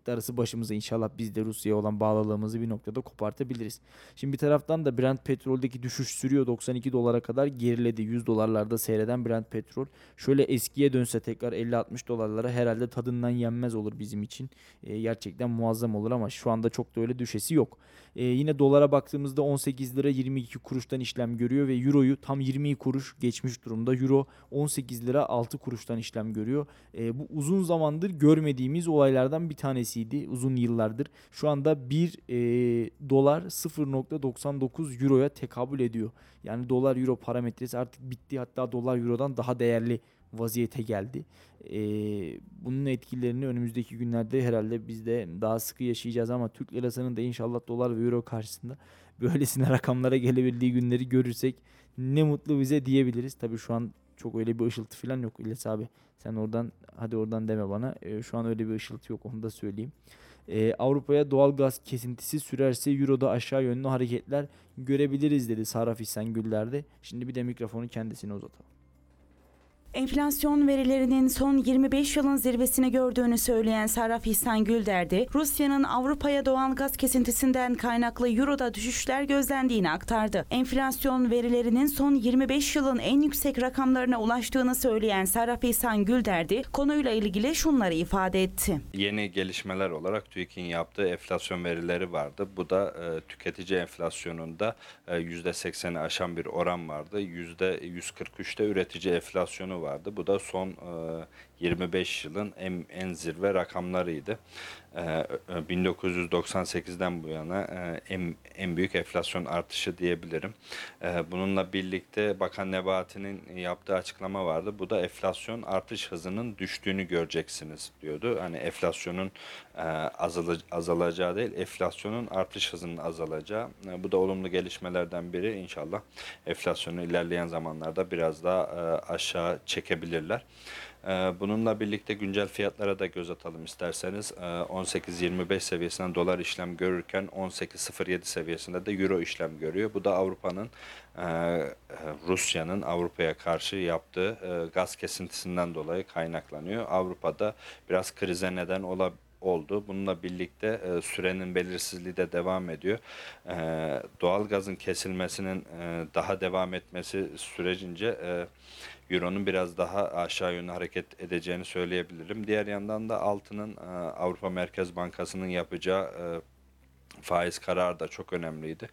darısı başımıza inşallah biz de Rusya'ya olan bağlılığımızı bir noktada kopartabiliriz. Şimdi bir taraftan da Brent petroldeki düşüş sürüyor. 92 dolara kadar geriledi. 100 dolarlarda seyreden Brent petrol. Şöyle eskiye dönse tekrar 50-60 dolarlara herhalde tadından yenmez olur bizim için. E, gerçekten muazzam olur ama şu anda çok da öyle düşesi yok. E, yine dolara baktığımızda 18 lira 22 kuruştan işlem görüyor ve euroyu tam 20 kuruş geçmiş durumda. Euro 18 lira 6 kuruştan işlem görüyor. E, bu uzun zamandır görmediğimiz olaylardan bir tanesiydi uzun yıllardır. Şu anda 1 e, dolar 0.99 euroya tekabül ediyor. Yani dolar euro parametresi artık bitti hatta dolar eurodan daha değerli vaziyete geldi. E, bunun etkilerini önümüzdeki günlerde herhalde biz de daha sıkı yaşayacağız ama Türk lirasının da inşallah dolar ve euro karşısında böylesine [laughs] rakamlara gelebildiği günleri görürsek ne mutlu bize diyebiliriz. Tabii şu an çok öyle bir ışıltı falan yok İlyas abi. Sen oradan hadi oradan deme bana. Ee, şu an öyle bir ışıltı yok onu da söyleyeyim. E, Avrupa'ya doğal gaz kesintisi sürerse Euro'da aşağı yönlü hareketler görebiliriz dedi Saraf İhsan Güller de. Şimdi bir de mikrofonu kendisine uzatalım. Enflasyon verilerinin son 25 yılın zirvesini gördüğünü söyleyen Sarraf İhsan Gülderdi, Rusya'nın Avrupa'ya doğal gaz kesintisinden kaynaklı Euro'da düşüşler gözlendiğini aktardı. Enflasyon verilerinin son 25 yılın en yüksek rakamlarına ulaştığını söyleyen Sarraf İhsan Gülderdi, konuyla ilgili şunları ifade etti. Yeni gelişmeler olarak TÜİK'in yaptığı enflasyon verileri vardı. Bu da e, tüketici enflasyonunda e, %80'i aşan bir oran vardı. %143'te üretici enflasyonu vardı. Bu da son 25 yılın en, en zirve rakamlarıydı. E, e, 1998'den bu yana e, en, en büyük enflasyon artışı diyebilirim. E, bununla birlikte Bakan Nebati'nin yaptığı açıklama vardı. Bu da enflasyon artış hızının düştüğünü göreceksiniz diyordu. Hani enflasyonun e, azalacağı değil, enflasyonun artış hızının azalacağı. E, bu da olumlu gelişmelerden biri. İnşallah enflasyonu ilerleyen zamanlarda biraz daha aşağı çekebilirler. E, Bununla birlikte güncel fiyatlara da göz atalım isterseniz. E, 18.25 seviyesinden dolar işlem görürken 18.07 seviyesinde de euro işlem görüyor. Bu da Avrupa'nın e, Rusya'nın Avrupa'ya karşı yaptığı e, gaz kesintisinden dolayı kaynaklanıyor. Avrupa'da biraz krize neden olabilir oldu. Bununla birlikte e, sürenin belirsizliği de devam ediyor. E, doğal gazın kesilmesinin e, daha devam etmesi sürecince e, Euro'nun biraz daha aşağı yönlü hareket edeceğini söyleyebilirim. Diğer yandan da altının e, Avrupa Merkez Bankası'nın yapacağı e, faiz kararı da çok önemliydi.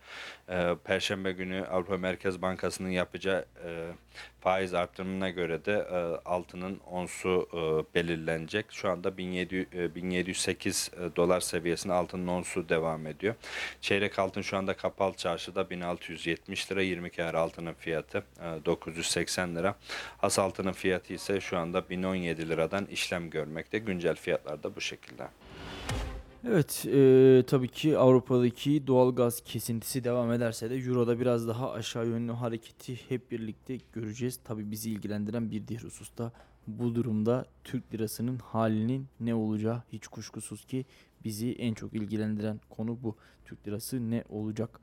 E, Perşembe günü Avrupa Merkez Bankası'nın yapacağı e, faiz artırımına göre de e, altının onsu e, belirlenecek. Şu anda 1700, e, 1708 e, dolar seviyesinde altının onsu devam ediyor. Çeyrek altın şu anda kapalı çarşıda 1670 lira 20 kâr altının fiyatı e, 980 lira. Has altının fiyatı ise şu anda 1017 liradan işlem görmekte. Güncel fiyatlar da bu şekilde. Evet, eee, tabii ki Avrupa'daki doğal gaz kesintisi devam ederse de Euro'da biraz daha aşağı yönlü hareketi hep birlikte göreceğiz. Tabii bizi ilgilendiren bir diğer hususta bu durumda Türk lirasının halinin ne olacağı hiç kuşkusuz ki bizi en çok ilgilendiren konu bu. Türk lirası ne olacak?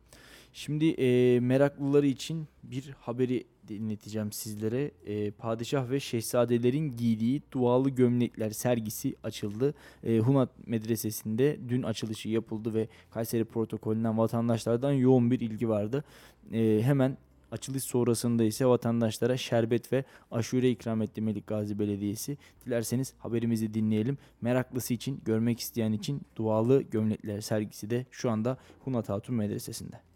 Şimdi eee, meraklıları için bir haberi dinleteceğim sizlere. Eee, padişah ve şehzadelerin giydiği dualı gömlekler sergisi açıldı. E, Hunat Medresesi'nde dün açılışı yapıldı ve Kayseri protokolünden vatandaşlardan yoğun bir ilgi vardı. E, hemen açılış sonrasında ise vatandaşlara şerbet ve aşure ikram etti Melik Gazi Belediyesi. Dilerseniz haberimizi dinleyelim. Meraklısı için, görmek isteyen için dualı gömlekler sergisi de şu anda Hunat Hatun Medresesi'nde.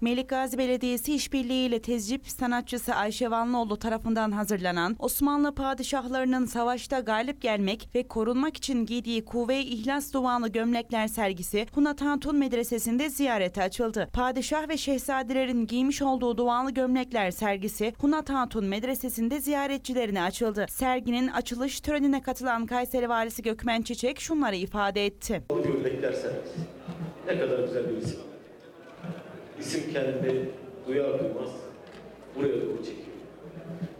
Melik Belediyesi işbirliğiyle tezcip sanatçısı Ayşe Vanlıoğlu tarafından hazırlanan Osmanlı padişahlarının savaşta galip gelmek ve korunmak için giydiği kuvve-i ihlas duanı gömlekler sergisi Hunat Hatun Medresesi'nde ziyarete açıldı. Padişah ve şehzadelerin giymiş olduğu dualı gömlekler sergisi Hunat Hatun Medresesi'nde ziyaretçilerine açıldı. Serginin açılış törenine katılan Kayseri Valisi Gökmen Çiçek şunları ifade etti. Gömlekler sergisi. Ne kadar güzel bir isim. İsim kendini duyar duymaz buraya doğru çekiyor.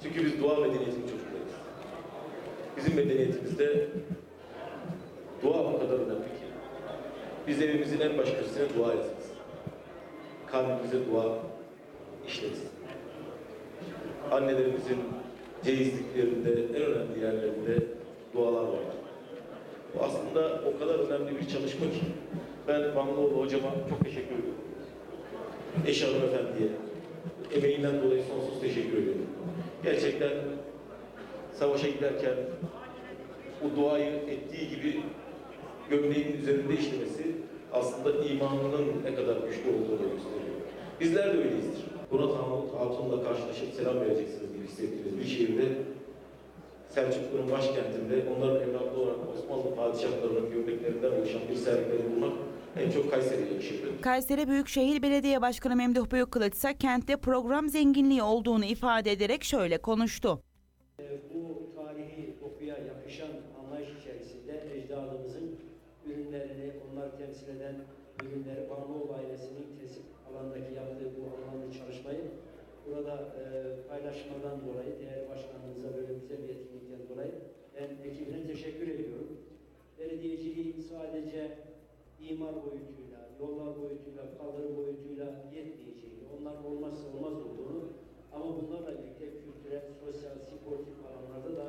Çünkü biz dua medeniyetinin çocuklarıyız. Bizim medeniyetimizde dua o kadar önemli ki. Biz evimizin en baş köşesine dua yazarız. Kalbimize dua işleriz. Annelerimizin ceyizliklerinde, en önemli yerlerinde dualar var. Bu aslında o kadar önemli bir çalışma ki. Ben Vanlıoğlu hocama çok teşekkür ediyorum. Eş hanımefendiye emeğinden dolayı sonsuz teşekkür ediyorum. Gerçekten savaşa giderken o duayı ettiği gibi gömleğin üzerinde işlemesi aslında imanının ne kadar güçlü olduğunu gösteriyor. Bizler de öyleyizdir. Murat Hatun'la karşılaşıp selam vereceksiniz gibi hissettiğiniz bir şehirde Selçuklu'nun başkentinde onların evlatlı olarak Osmanlı padişahlarının gömleklerinden oluşan bir sergileri bulmak en çok Kayseri'ye yakışırdı. Kayseri Büyükşehir Belediye Başkanı Memduh Büyükkılıç ise kentte program zenginliği olduğunu ifade ederek şöyle konuştu. bu tarihi dokuya yakışan anlayış içerisinde ecdadımızın ürünlerini, onlar temsil eden ürünleri Vanlıoğlu ailesinin tesip alandaki yaptığı bu anlamlı çalışmayı burada e, paylaşmadan dolayı değerli başkanımıza böyle güzel bir etkinlikten dolayı ben ekibine teşekkür ediyorum. Belediyeciliğin sadece imar boyutuyla, yollar boyutuyla, kaldırım boyutuyla yetmeyeceğini, onlar olmazsa olmaz olduğunu ama bunlarla birlikte kültürel, sosyal, sportif alanlarda da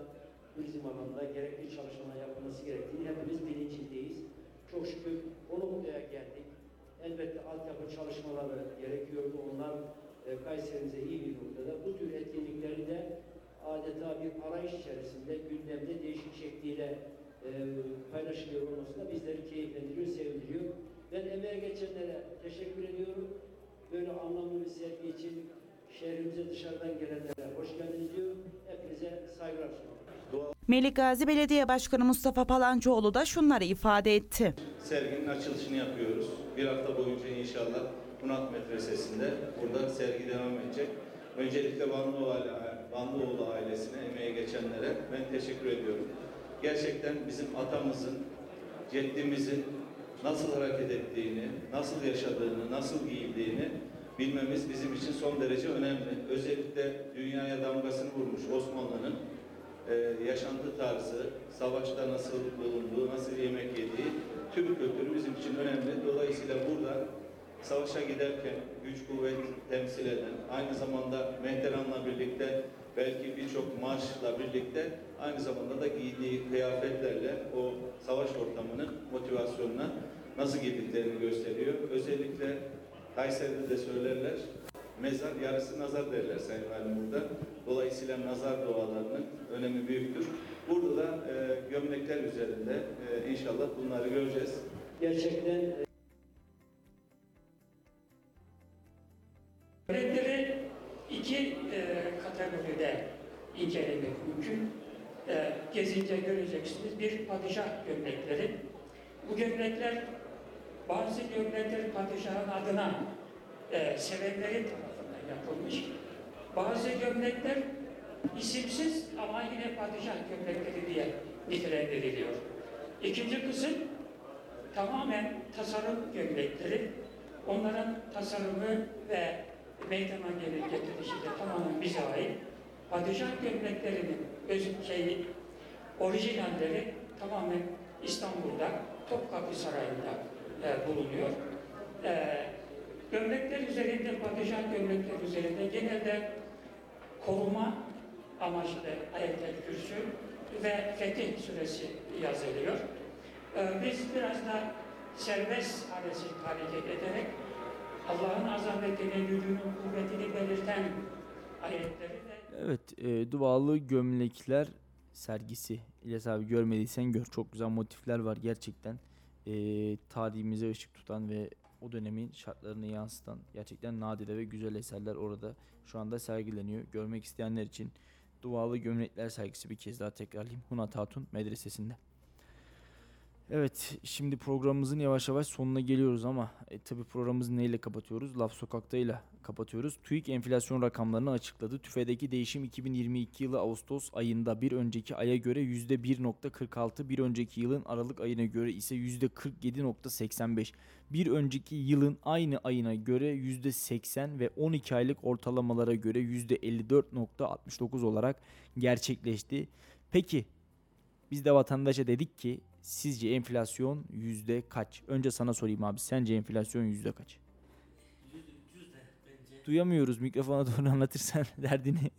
turizm alanında gerekli çalışmalar yapılması gerektiğini hepimiz bilincindeyiz. Çok şükür o noktaya geldik. Elbette altyapı çalışmaları gerekiyordu. Onlar e, Kayserimize iyi bir noktada. Bu tür etkinlikleri de adeta bir arayış içerisinde gündemde değişik şekliyle e, paylaşılıyor olması da bizleri keyiflendiriyor, sevindiriyor. Ben emeğe geçenlere teşekkür ediyorum. Böyle anlamlı bir sergi için şehrimize dışarıdan gelenlere hoş geldiniz diyorum. Hepinize saygılar sunuyorum. Melik Gazi Belediye Başkanı Mustafa Palancıoğlu da şunları ifade etti. serginin açılışını yapıyoruz. Bir hafta boyunca inşallah Hunat Medresesi'nde burada sergi devam edecek. Öncelikle Vanlıoğlu ailesine, emeğe geçenlere ben teşekkür ediyorum. Gerçekten bizim atamızın, ceddimizin nasıl hareket ettiğini, nasıl yaşadığını, nasıl giyildiğini bilmemiz bizim için son derece önemli. Özellikle dünyaya damgasını vurmuş Osmanlı'nın e, yaşantı tarzı, savaşta nasıl bulunduğu, nasıl yemek yediği tüm kültürü bizim için önemli. Dolayısıyla burada savaşa giderken güç kuvvet temsil eden, aynı zamanda Mehteran'la birlikte belki birçok marşla birlikte aynı zamanda da giydiği kıyafetlerle o savaş ortamının motivasyonuna nasıl girdiklerini gösteriyor. Özellikle Kayseri'de de söylerler, mezar yarısı nazar derler Sayın Valim burada. Dolayısıyla nazar dualarının önemi büyüktür. Burada da e, gömlekler üzerinde e, inşallah bunları göreceğiz. Gerçekten gezince göreceksiniz. Bir padişah gömlekleri. Bu gömlekler bazı gömlekler padişahın adına e, sevenleri tarafından yapılmış. Bazı gömlekler isimsiz ama yine padişah gömlekleri diye nitelendiriliyor. İkinci kısım tamamen tasarım gömlekleri. Onların tasarımı ve meydana gelir getirişi de tamamen bize ait. Padişah gömleklerinin öz şeyi, orijinalleri tamamen İstanbul'da Topkapı Sarayı'nda e, bulunuyor. E, gömlekler üzerinde, padişah gömlekler üzerinde genelde koruma amaçlı ayet-el kürsü ve Fetih Suresi yazılıyor. E, biz biraz da serbest hareket, hareket ederek Allah'ın azametini, gücünün, kuvvetini belirten ayetleri de Evet, e, dualı gömlekler sergisi. İlyas abi görmediysen gör. Çok güzel motifler var gerçekten. E, tarihimize ışık tutan ve o dönemin şartlarını yansıtan gerçekten nadide ve güzel eserler orada şu anda sergileniyor. Görmek isteyenler için dualı gömlekler sergisi bir kez daha tekrarlayayım. Hunat Hatun Medresesi'nde. Evet, şimdi programımızın yavaş yavaş sonuna geliyoruz ama e, tabi programımızı neyle kapatıyoruz? Laf Sokak'tayla kapatıyoruz. TÜİK enflasyon rakamlarını açıkladı. TÜFE'deki değişim 2022 yılı Ağustos ayında bir önceki aya göre %1.46, bir önceki yılın Aralık ayına göre ise %47.85. Bir önceki yılın aynı ayına göre %80 ve 12 aylık ortalamalara göre %54.69 olarak gerçekleşti. Peki biz de vatandaşa dedik ki sizce enflasyon yüzde kaç? Önce sana sorayım abi. Sence enflasyon yüzde kaç? Duyamıyoruz. Mikrofona doğru anlatırsan [laughs] derdini.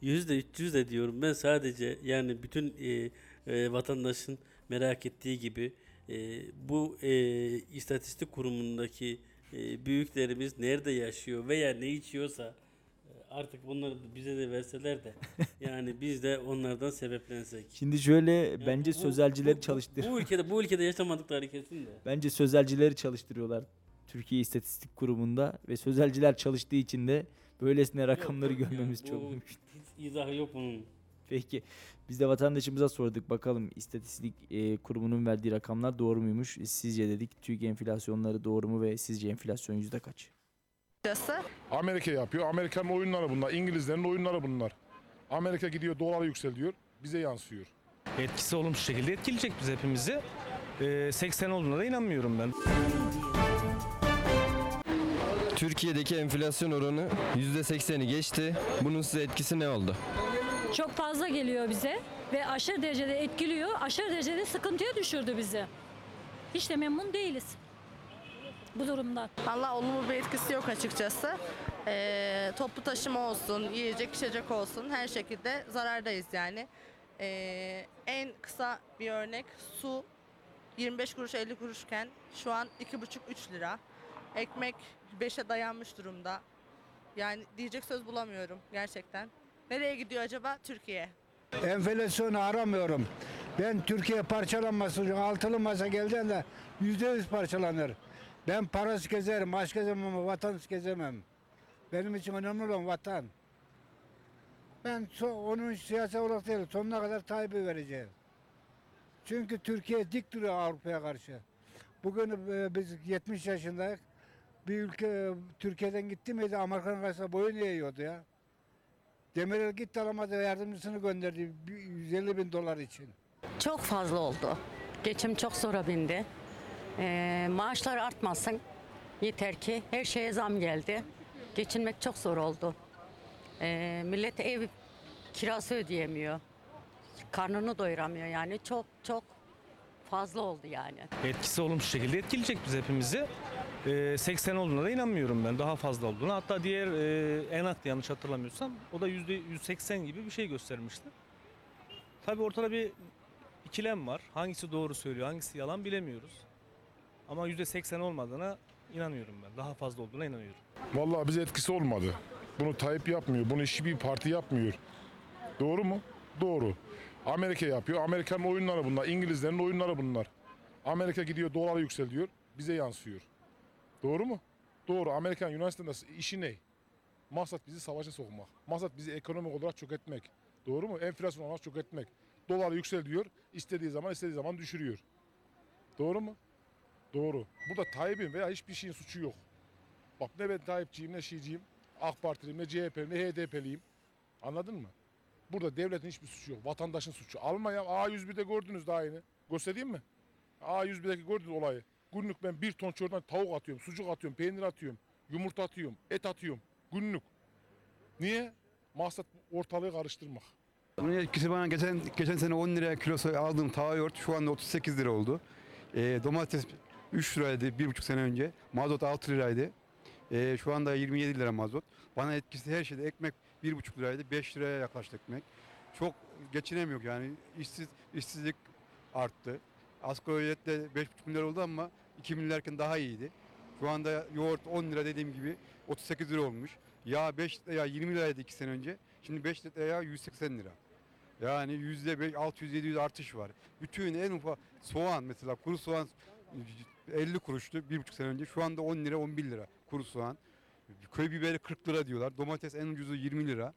Yüzde 300 de diyorum. Ben sadece yani bütün e, e, vatandaşın merak ettiği gibi e, bu e, istatistik kurumundaki e, büyüklerimiz nerede yaşıyor veya ne içiyorsa artık bunları bize de verseler de [laughs] yani biz de onlardan sebeplensek. Şimdi şöyle Yani bence bu- sözelcileri bu- çalıştır. Bu ülkede bu ülkede yaşamadıkları kesin de. Bence sözelcileri çalıştırıyorlar Türkiye İstatistik Kurumu'nda ve sözelciler çalıştığı için de böylesine rakamları Yok, görmemiz çok bu mümkün. Hiç izahı yok bunun. Peki biz de vatandaşımıza sorduk bakalım istatistik e, kurumunun verdiği rakamlar doğru muymuş? Sizce dedik TÜİK enflasyonları doğru mu ve sizce enflasyon yüzde kaç? Amerika yapıyor. Amerika'nın oyunları bunlar. İngilizlerin oyunları bunlar. Amerika gidiyor dolar yükseliyor. Bize yansıyor. Etkisi olumsuz şekilde etkileyecek biz hepimizi. Ee, 80 olduğuna da inanmıyorum ben. Türkiye'deki enflasyon oranı %80'i geçti. Bunun size etkisi ne oldu? Çok fazla geliyor bize ve aşırı derecede etkiliyor. Aşırı derecede sıkıntıya düşürdü bizi. Hiç de memnun değiliz. Bu durumdan. Allah olumlu bir etkisi yok açıkçası. Ee, toplu taşıma olsun, yiyecek içecek olsun her şekilde zarardayız yani. Ee, en kısa bir örnek su 25 kuruş 50 kuruşken şu an 2,5-3 lira. Ekmek 5'e dayanmış durumda. Yani diyecek söz bulamıyorum gerçekten. Nereye gidiyor acaba? Türkiye. Enflasyonu aramıyorum. Ben Türkiye parçalanması için altılı masa geldiğinde yüzde yüz parçalanır. Ben parası gezerim, aşk gezemem ama vatan gezemem. Benim için önemli olan vatan. Ben so- onun siyasi olarak değil, sonuna kadar Tayyip'i vereceğim. Çünkü Türkiye dik duruyor Avrupa'ya karşı. Bugün e, biz 70 yaşındayız. Bir ülke e, Türkiye'den gitti miydi Amerika'nın karşısında boyun eğiyordu ya. Demirel gitti alamadı yardımcısını gönderdi bir 150 bin dolar için. Çok fazla oldu. Geçim çok zora bindi. Ee, maaşlar artmasın. Yeter ki her şeye zam geldi. Geçinmek çok zor oldu. Ee, millet ev kirası ödeyemiyor. Karnını doyuramıyor yani. Çok çok fazla oldu yani. Etkisi olumsuz şekilde etkileyecek biz hepimizi. Ee, 80 olduğuna da inanmıyorum ben. Daha fazla olduğuna. Hatta diğer e, ENAK'ta yanlış hatırlamıyorsam o da %180 gibi bir şey göstermişti. Tabii ortada bir ikilem var. Hangisi doğru söylüyor, hangisi yalan bilemiyoruz. Ama %80 olmadığına inanıyorum ben. Daha fazla olduğuna inanıyorum. Vallahi bize etkisi olmadı. Bunu Tayyip yapmıyor. Bunu hiçbir parti yapmıyor. Doğru mu? Doğru. Amerika yapıyor. Amerika'nın oyunları bunlar. İngilizlerin oyunları bunlar. Amerika gidiyor dolar yükseliyor. Bize yansıyor. Doğru mu? Doğru. Amerikan Yunanistan'da işi ne? Maksat bizi savaşa sokmak. Maksat bizi ekonomik olarak çökertmek. Doğru mu? Enflasyon olarak çökertmek. Dolar yükseliyor. istediği zaman istediği zaman düşürüyor. Doğru mu? Doğru. Burada Tayyip'in veya hiçbir şeyin suçu yok. Bak ne ben Tayyipçiyim ne Şiiciyim. AK Partiliyim ne CHP'liyim ne HDP'liyim. Anladın mı? Burada devletin hiçbir suçu yok. Vatandaşın suçu. Almanya A101'de gördünüz daha yeni. Göstereyim mi? A101'deki gördünüz olayı. Günlük ben bir ton çordan tavuk atıyorum, sucuk atıyorum, peynir atıyorum, yumurta atıyorum, et atıyorum. Günlük. Niye? Maksat ortalığı karıştırmak. Bunun etkisi bana geçen geçen sene 10 liraya kilosu aldığım tava yoğurt şu anda 38 lira oldu. Ee, domates 3 liraydı 1,5 sene önce. Mazot 6 liraydı. Ee, şu anda 27 lira mazot. Bana etkisi her şeyde ekmek 1,5 liraydı 5 liraya yaklaştı ekmek. Çok geçinemiyor yani işsiz işsizlik arttı. Asgari ücret de 5,5 milyar oldu ama 2 milyarken daha iyiydi. Şu anda yoğurt 10 lira dediğim gibi 38 lira olmuş. Yağ 5 ya 20 liraydı 2 sene önce. Şimdi 5 litre yağ 180 lira. Yani yüzde 5, 600-700 artış var. Bütün en ufak soğan mesela kuru soğan 50 kuruştu bir buçuk sene önce. Şu anda 10 lira 11 lira kuru soğan. Köy biberi 40 lira diyorlar. Domates en ucuzu 20 lira.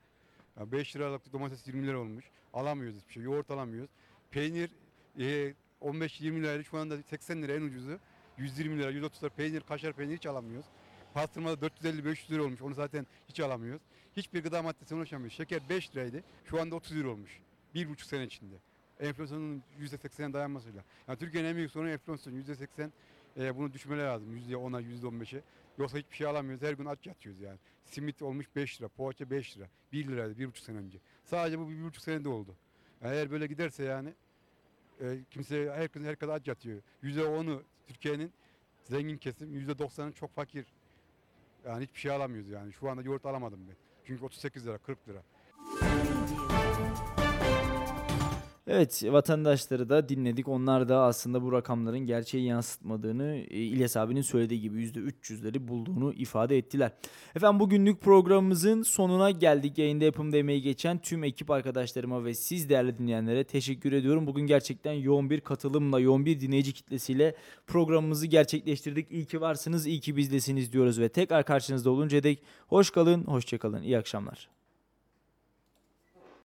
Ya 5 liralık domates 20 lira olmuş. Alamıyoruz hiçbir şey. Yoğurt alamıyoruz. Peynir e, 15-20 liraydı. Şu anda 80 lira en ucuzu. 120 lira, 130 lira peynir, kaşar peynir hiç alamıyoruz. Pastırma da 450-500 lira olmuş. Onu zaten hiç alamıyoruz. Hiçbir gıda maddesine ulaşamıyoruz. Şeker 5 liraydı. Şu anda 30 lira olmuş. Bir buçuk sene içinde. Enflasyonun %80'e dayanmasıyla. Yani Türkiye'nin en büyük sorunu enflasyon. %80 e, bunu düşmeleri lazım. %10'a, %15'e. Yoksa hiçbir şey alamıyoruz. Her gün aç yatıyoruz yani. Simit olmuş 5 lira, poğaça 5 lira. 1 liraydı bir buçuk sene önce. Sadece bu bir buçuk senede oldu. Yani eğer böyle giderse yani e, kimse herkes herkes aç yatıyor. %10'u Türkiye'nin zengin kesim, %90'ı çok fakir. Yani hiçbir şey alamıyoruz yani. Şu anda yoğurt alamadım ben. Çünkü 38 lira, 40 lira. Evet vatandaşları da dinledik. Onlar da aslında bu rakamların gerçeği yansıtmadığını e, İlyas abinin söylediği gibi %300'leri bulduğunu ifade ettiler. Efendim bugünlük programımızın sonuna geldik. Yayında yapımda emeği geçen tüm ekip arkadaşlarıma ve siz değerli dinleyenlere teşekkür ediyorum. Bugün gerçekten yoğun bir katılımla, yoğun bir dinleyici kitlesiyle programımızı gerçekleştirdik. İyi ki varsınız, iyi ki bizdesiniz diyoruz ve tekrar karşınızda olunca dek hoş kalın, hoşça kalın. İyi akşamlar.